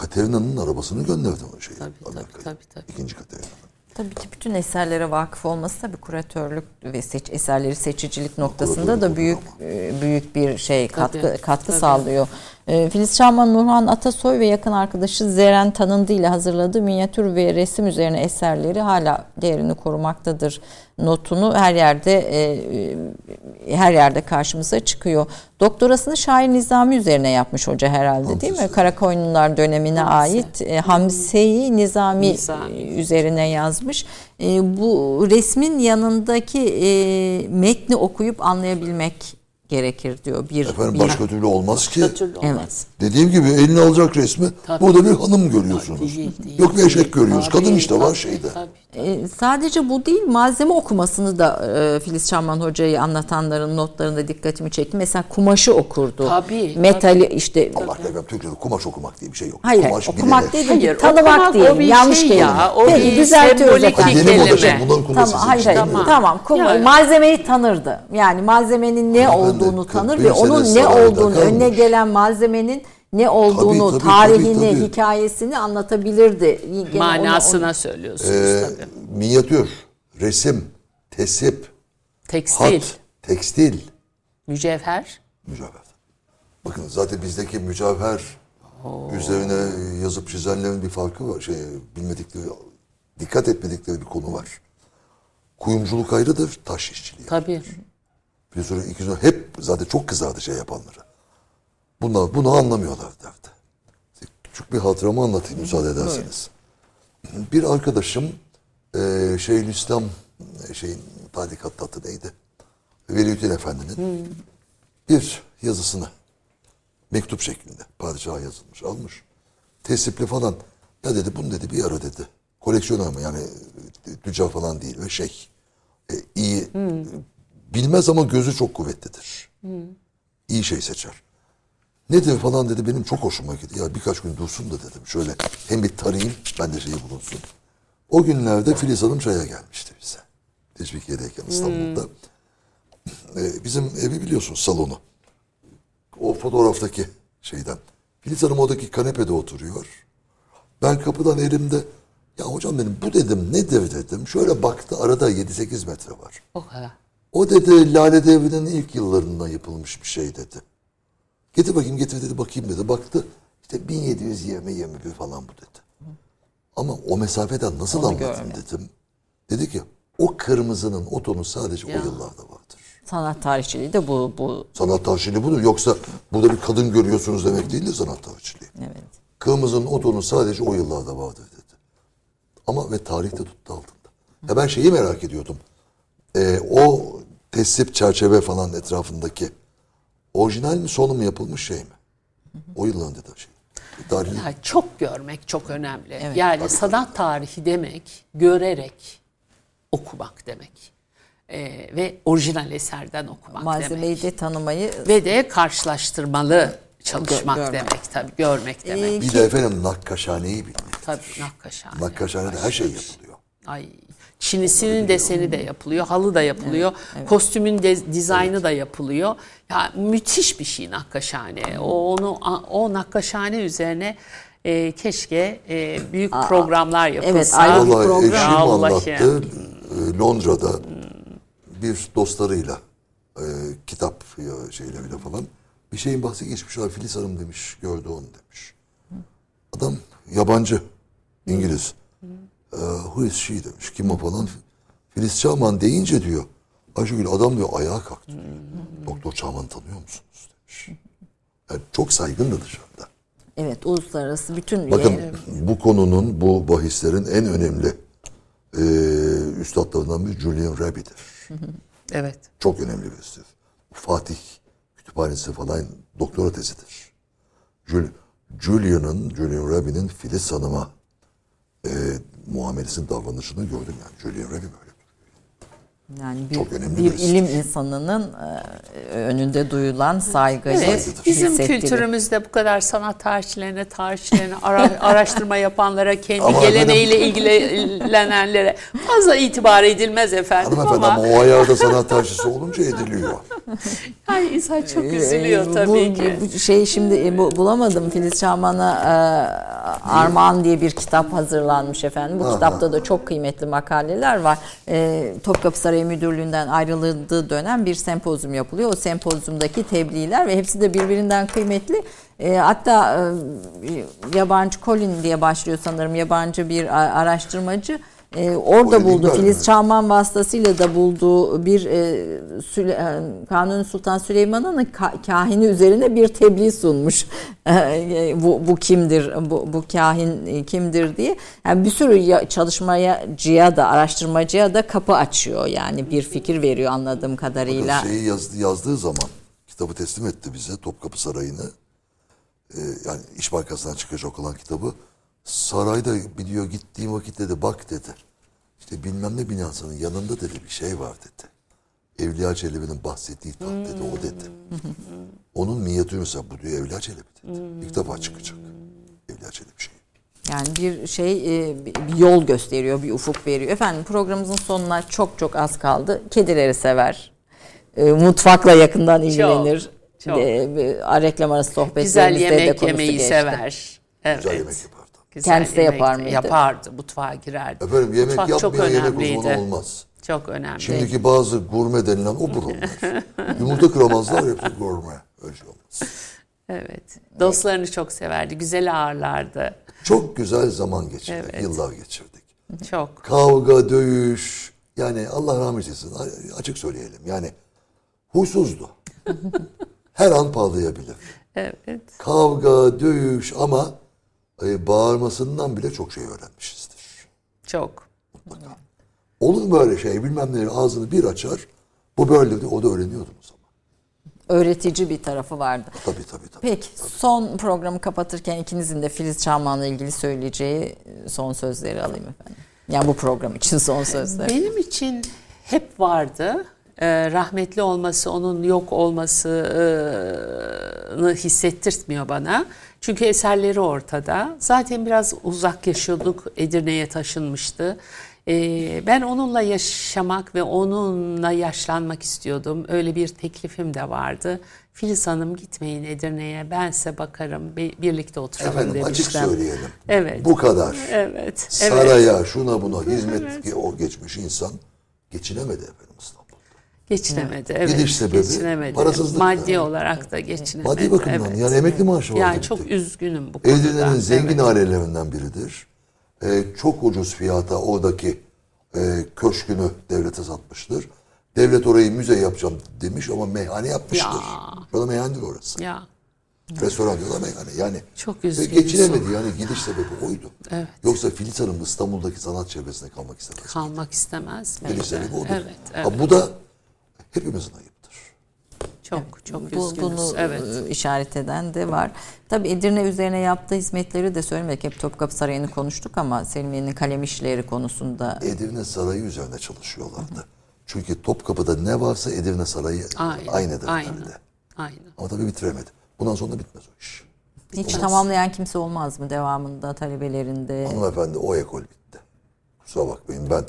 Katerina'nın arabasını gönderdi o şeyi. Tabii, tabii, tabii, tabii. İkinci Katerina'nın. Tabii ki bütün eserlere vakıf olması tabii kuratörlük ve seç, eserleri seçicilik noktasında Kuratörlük da büyük ama. e, büyük bir şey katkı Tabii, katkı tabii. sağlıyor. E, Filiz Çağman, Nurhan Atasoy ve yakın arkadaşı Zeren Tanındı ile hazırladığı minyatür ve resim üzerine eserleri hala değerini korumaktadır notunu her yerde e, e, her yerde karşımıza çıkıyor. Doktorasını şair Nizami üzerine yapmış hoca herhalde değil mi? Karakoyunlular dönemine Hamsi. ait e, Hamse-i Nizami, Nizami. üzerine yazmış. E, bu resmin yanındaki e, metni okuyup anlayabilmek gerekir diyor. Bir, Efendim bir başka türlü olmaz ki. Türlü olmaz. Dediğim gibi eline alacak resmi. Tabii. Burada bir hanım görüyorsunuz. Değil, değil, Yok bir eşek görüyoruz. Tabii, Kadın işte var tabii, şeyde. tabii. E, sadece bu değil malzeme okumasını da e, Filiz Çamman Hoca'yı anlatanların notlarında dikkatimi çekti. Mesela kumaşı okurdu. Tabii, Metali işte Allah efendim Türkçe'de kumaş okumak diye bir şey yok. Hayır, kumaş okumak değil, Hayır, tanımak okumak değil. yanlış şey kelime. ya, o Peki, bir düzeltiyoruz sembolik efendim. Yeni moda şey. Bunların kumaşı Tamam, hayır, hayır. mi? Tamam, kuma- Yani- malzemeyi tanırdı. Yani malzemenin ne Ama olduğunu 41 tanır ve onun ne olduğunu, önüne gelen malzemenin ne olduğunu, tabii, tarihini, tabii, tabii. hikayesini anlatabilirdi. Gene Manasına onu- söylüyorsunuz Ee, tabii. minyatür, resim, tesip, Tekstil, hat, tekstil, mücevher. mücevher. Bakın zaten bizdeki mücevher üzerine yazıp çizenlerin bir farkı var. Şey, bilmedikleri, dikkat etmedikleri bir konu var. Kuyumculuk ayrıdır, taş işçiliği. Tabii. Bir sürü iki sürü hep zaten çok kızardı şey yapanlara. Bunlar bunu anlamıyorlar derdi. Küçük bir hatıramı anlatayım müsaade ederseniz. Bir arkadaşım Şeyhülislam e, şeyin tarikat adı neydi? Veliüddin Efendi'nin bir yazısını mektup şeklinde padişaha yazılmış almış. Tesipli falan. Ya dedi bunu dedi bir ara dedi. Koleksiyoner mi yani e, tüccar falan değil ve şey e, iyi bilmez ama gözü çok kuvvetlidir. İyi şey seçer. Nedir falan dedi benim çok hoşuma gitti. Ya birkaç gün dursun da dedim. Şöyle hem bir tarayayım ben de şeyi bulunsun. O günlerde Filiz Hanım çaya gelmişti bize. Teşvikiye'deyken İstanbul'da. Ee, bizim evi biliyorsunuz salonu. O fotoğraftaki şeyden. Filiz Hanım oradaki kanepede oturuyor. Ben kapıdan elimde ya hocam dedim bu dedim nedir dedim. Şöyle baktı arada 7-8 metre var. O kadar. O dedi Lale Devri'nin ilk yıllarında yapılmış bir şey dedi. Getir bakayım getir dedi bakayım dedi. Baktı işte 1720-21 falan bu dedi. Ama o mesafeden nasıl anlatayım dedim. Dedi ki o kırmızının o tonu sadece o yıllarda vardır. Sanat tarihçiliği de bu bu Sanat tarihçiliği budur. Yoksa burada bir kadın görüyorsunuz demek değil de sanat tarihçiliği. evet. Kırmızının o tonu sadece o yıllarda vardır dedi. Ama ve tarihte tuttu altında. Ya ben şeyi merak ediyordum. Ee, o tesip çerçeve falan etrafındaki orijinal mi sonu mu yapılmış şey mi? O yıllarda da şey. Tarih, Ya çok görmek çok önemli. yani sanat tarihi demek görerek okumak demek. Ee, ve orijinal eserden okumak Malzemeyi demek. de tanımayı Ve de karşılaştırmalı çalışmak Gö- görmek. demek tabii. Görmek demek. bir de efendim nakkaşhaneyi bilmek. tabii nakkaşhane. Nakkaşhanede her şey yapılıyor. Ay Çinisinin deseni de yapılıyor, halı da yapılıyor, kostümün de, dizaynı da yapılıyor. Ya müthiş bir şey nakkaşhane. O onu o nakkaşhane üzerine e, keşke e, büyük programlar yapılsa. evet, ayrı bir program. eşim anlattı. e, Londra'da bir dostlarıyla e, kitap ya şeyleriyle falan bir şeyin bahsi geçmiş. "Aa, Filiz Hanım demiş gördü onu demiş. Adam yabancı İngiliz. E, who is she demiş. Kim o falan. Filiz Çağman deyince diyor. Ayşegül adam diyor ayağa kalktı. Doktor Çağman'ı tanıyor musunuz demiş. Yani çok saygındı dışarıda. evet uluslararası bütün Bakın bu konunun, bu bahislerin en önemli e, üstadlarından biri Julian Raby'dir. Evet. Çok önemli birisidir. Fatih Kütüphanesi falan doktora tezidir. Jul- Julian'ın, Julian Raby'nin Filiz Hanım'a e, muamelesinin davranışını gördüm yani. Julian Raby böyle. Yani bir, Çok önemli bir bir ilim insanının e, önünde duyulan saygıyı Evet, bizim kültürümüzde bu kadar sanat tarihçilerine, tarihçilerine, ara- araştırma yapanlara, kendi Ama geleneğiyle ilgilenenlere fazla itibar edilmez efendim Hanımefendi ama ama o ayarda sanat tarihçisi olunca ediliyor. ay insan çok Ee, üzülüyor tabii bu, ki. Bu şey şimdi e, bu, bulamadım. Filiz Çağman'a e, Armağan diye bir kitap hazırlanmış efendim. Bu kitapta da çok kıymetli makaleler var. E, Topkapı Sarayı Sarayı Müdürlüğü'nden ayrıldığı dönem bir sempozyum yapılıyor. O sempozyumdaki tebliğler ve hepsi de birbirinden kıymetli. E, hatta e, yabancı Colin diye başlıyor sanırım yabancı bir araştırmacı. E, orada buldu. Filiz mi? Çağman vasıtasıyla da bulduğu bir e, Süle, e, Kanuni Sultan Süleyman'ın ka- kahini üzerine bir tebliğ sunmuş. E, bu, bu kimdir, bu, bu kahin e, kimdir diye. Yani bir sürü ya- çalışmacıya da, araştırmacıya da kapı açıyor. Yani bir fikir veriyor anladığım kadarıyla. Şeyi yazdı, yazdığı zaman kitabı teslim etti bize Topkapı Sarayı'nı. Ee, yani İş Bankası'ndan çıkacak olan kitabı. Sarayda biliyor gittiğim vakit dedi bak dedi. İşte bilmem ne binasının yanında dedi bir şey var dedi. Evliya Çelebi'nin bahsettiği taht dedi o dedi. Onun minyatürü mesela bu diyor Evliya Çelebi dedi. İlk defa çıkacak. Evliya Çelebi şeyi. Yani bir şey e, bir yol gösteriyor, bir ufuk veriyor. Efendim programımızın sonuna çok çok az kaldı. Kedileri sever. E, Mutfakla yakından ilgilenir. çok. E, e, reklam arası Güzel sohbetlerimizde de yemek yemeyi geçti. sever. Evet. Güzel yemek yapardı. Güzel Kendisi de yapar mıydı? Yapardı. Mutfağa girerdi. Efendim yemek Mutfak yapmayan yemek önemliydi. uzmanı olmaz. Çok önemli. Şimdiki bazı gurme denilen obur onlar. Yumurta kıramazlar hepsi gurme. Öyle şey olmaz. Evet. Dostlarını çok severdi. Güzel ağırlardı. Çok güzel zaman geçirdik. Evet. Yıllar geçirdik. Çok. Kavga, dövüş. Yani Allah rahmet eylesin. Açık söyleyelim. Yani huysuzdu. Her an bağlayabilir. Evet. Kavga, dövüş ama e, bağırmasından bile çok şey öğrenmişizdir. Çok. Olur böyle şey bilmem ne ağzını bir açar. Bu böyle de o da öğreniyordu o zaman. Öğretici bir tarafı vardı. Tabii tabii tabii. Peki son programı kapatırken ikinizin de Filiz Çağman'la ilgili söyleyeceği e, son sözleri alayım efendim. Yani bu program için son sözler. Benim için hep vardı. Ee, rahmetli olması, onun yok olmasını hissettirtmiyor bana. Çünkü eserleri ortada. Zaten biraz uzak yaşıyorduk. Edirne'ye taşınmıştı. Ee, ben onunla yaşamak ve onunla yaşlanmak istiyordum. Öyle bir teklifim de vardı. Filiz Hanım gitmeyin Edirne'ye ben size bakarım bir- birlikte oturalım Efendim açık demiştim. söyleyelim. Evet. Bu kadar. Evet. evet. Saraya şuna buna hizmet o geçmiş insan geçinemedi efendim İstanbul'da. Geçinemedi. Evet. Gidiş sebebi geçinemedi. parasızlık. Maddi Yani. olarak da geçinemedi. Maddi bakımdan evet. yani emekli maaşı vardı. Yani çok üzgünüm bu konuda. Edirne'nin zengin Evet. ailelerinden biridir. Ee, çok ucuz fiyata oradaki e, köşkünü devlete satmıştır. Devlet orayı müze yapacağım demiş ama meyhane yapmıştır. Ya. Şu anda meyhanedir orası. Ya Restoran diyorlar meyhane. Yani Çok ve üzgünüz. geçinemedi yani gidiş sebebi oydu. Evet. Yoksa Filiz Hanım İstanbul'daki sanat çevresinde kalmak istemez. kalmak istemez? Gidiş sebebi odur. Evet, evet. Ha, bu da hepimizin ayıptır. Çok çok Bu, üzgünüz. bunu evet. e, işaret eden de var. Tabii Edirne üzerine yaptığı hizmetleri de söylemek. Hep Topkapı Sarayı'nı konuştuk ama Selimiye'nin kalem işleri konusunda Edirne Sarayı üzerine çalışıyorlardı. Çünkü Topkapı'da ne varsa Edirne Sarayı Aynen. aynıdır. Aynen. herhalde. Aynen. Ama tabii bitiremedi. Bundan sonra bitmez o iş. hiç tamamlayan kimse olmaz mı devamında talebelerinde? Hanımefendi o ekol bitti. Kusura bakmayın ben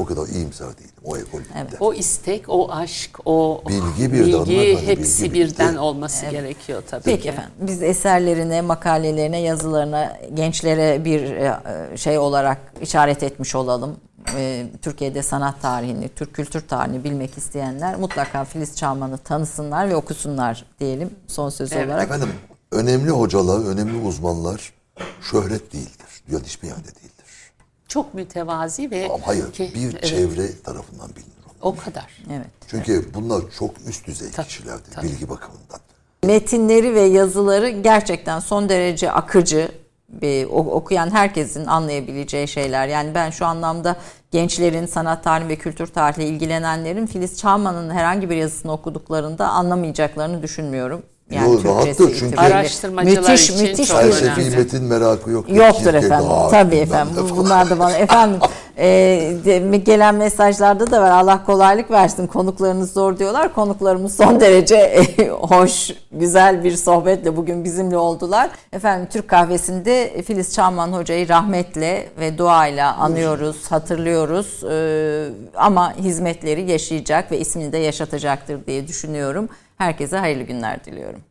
o kadar iyimser değilim. O ekol. Evet. O istek, o aşk, o Bilgi bir bilgi hepsi bilgi bitti. birden olması gerekiyor tabii Peki ki. efendim biz eserlerine, makalelerine, yazılarına gençlere bir e, şey olarak işaret etmiş olalım. E, Türkiye'de sanat tarihini, Türk kültür tarihini bilmek isteyenler mutlaka Filiz Çağman'ı tanısınlar ve okusunlar diyelim son söz Evet. olarak. Efendim önemli hocalar, önemli uzmanlar şöhret değildir. Dünyanın hiçbir yerde değildir. Çok mütevazi ve Ama hayır ki- bir evet, çevre tarafından bilinir. onlar. o kadar. Evet. Çünkü bunlar çok üst düzey Tabii, kişilerdir tabii. bilgi bakımından. Metinleri ve yazıları gerçekten son derece akıcı. Bir, okuyan herkesin anlayabileceği şeyler. Yani ben şu anlamda gençlerin sanat tarihi ve kültür tarihiyle ilgilenenlerin Filiz Çağman'ın herhangi bir yazısını okuduklarında anlamayacaklarını düşünmüyorum. Yani Yo, rahattır çünkü-. Araştırmacılar müthiş, için müthiş çok bir- önemli. Felsefi metin merakı yok. Yoktur Kierkegaard, efendim. Tabii bilmem efendim. falan. Bunlar da bana efendim e, de- gelen mesajlarda da var. Allah kolaylık versin. Konuklarınız zor diyorlar. Konuklarımız son derece e, hoş, güzel bir sohbetle bugün bizimle oldular. Efendim Türk kahvesinde Filiz Çağman hocayı rahmetle ve duayla anıyoruz, hatırlıyoruz. E, ama hizmetleri yaşayacak ve ismini de yaşatacaktır diye düşünüyorum. Herkese hayırlı günler diliyorum.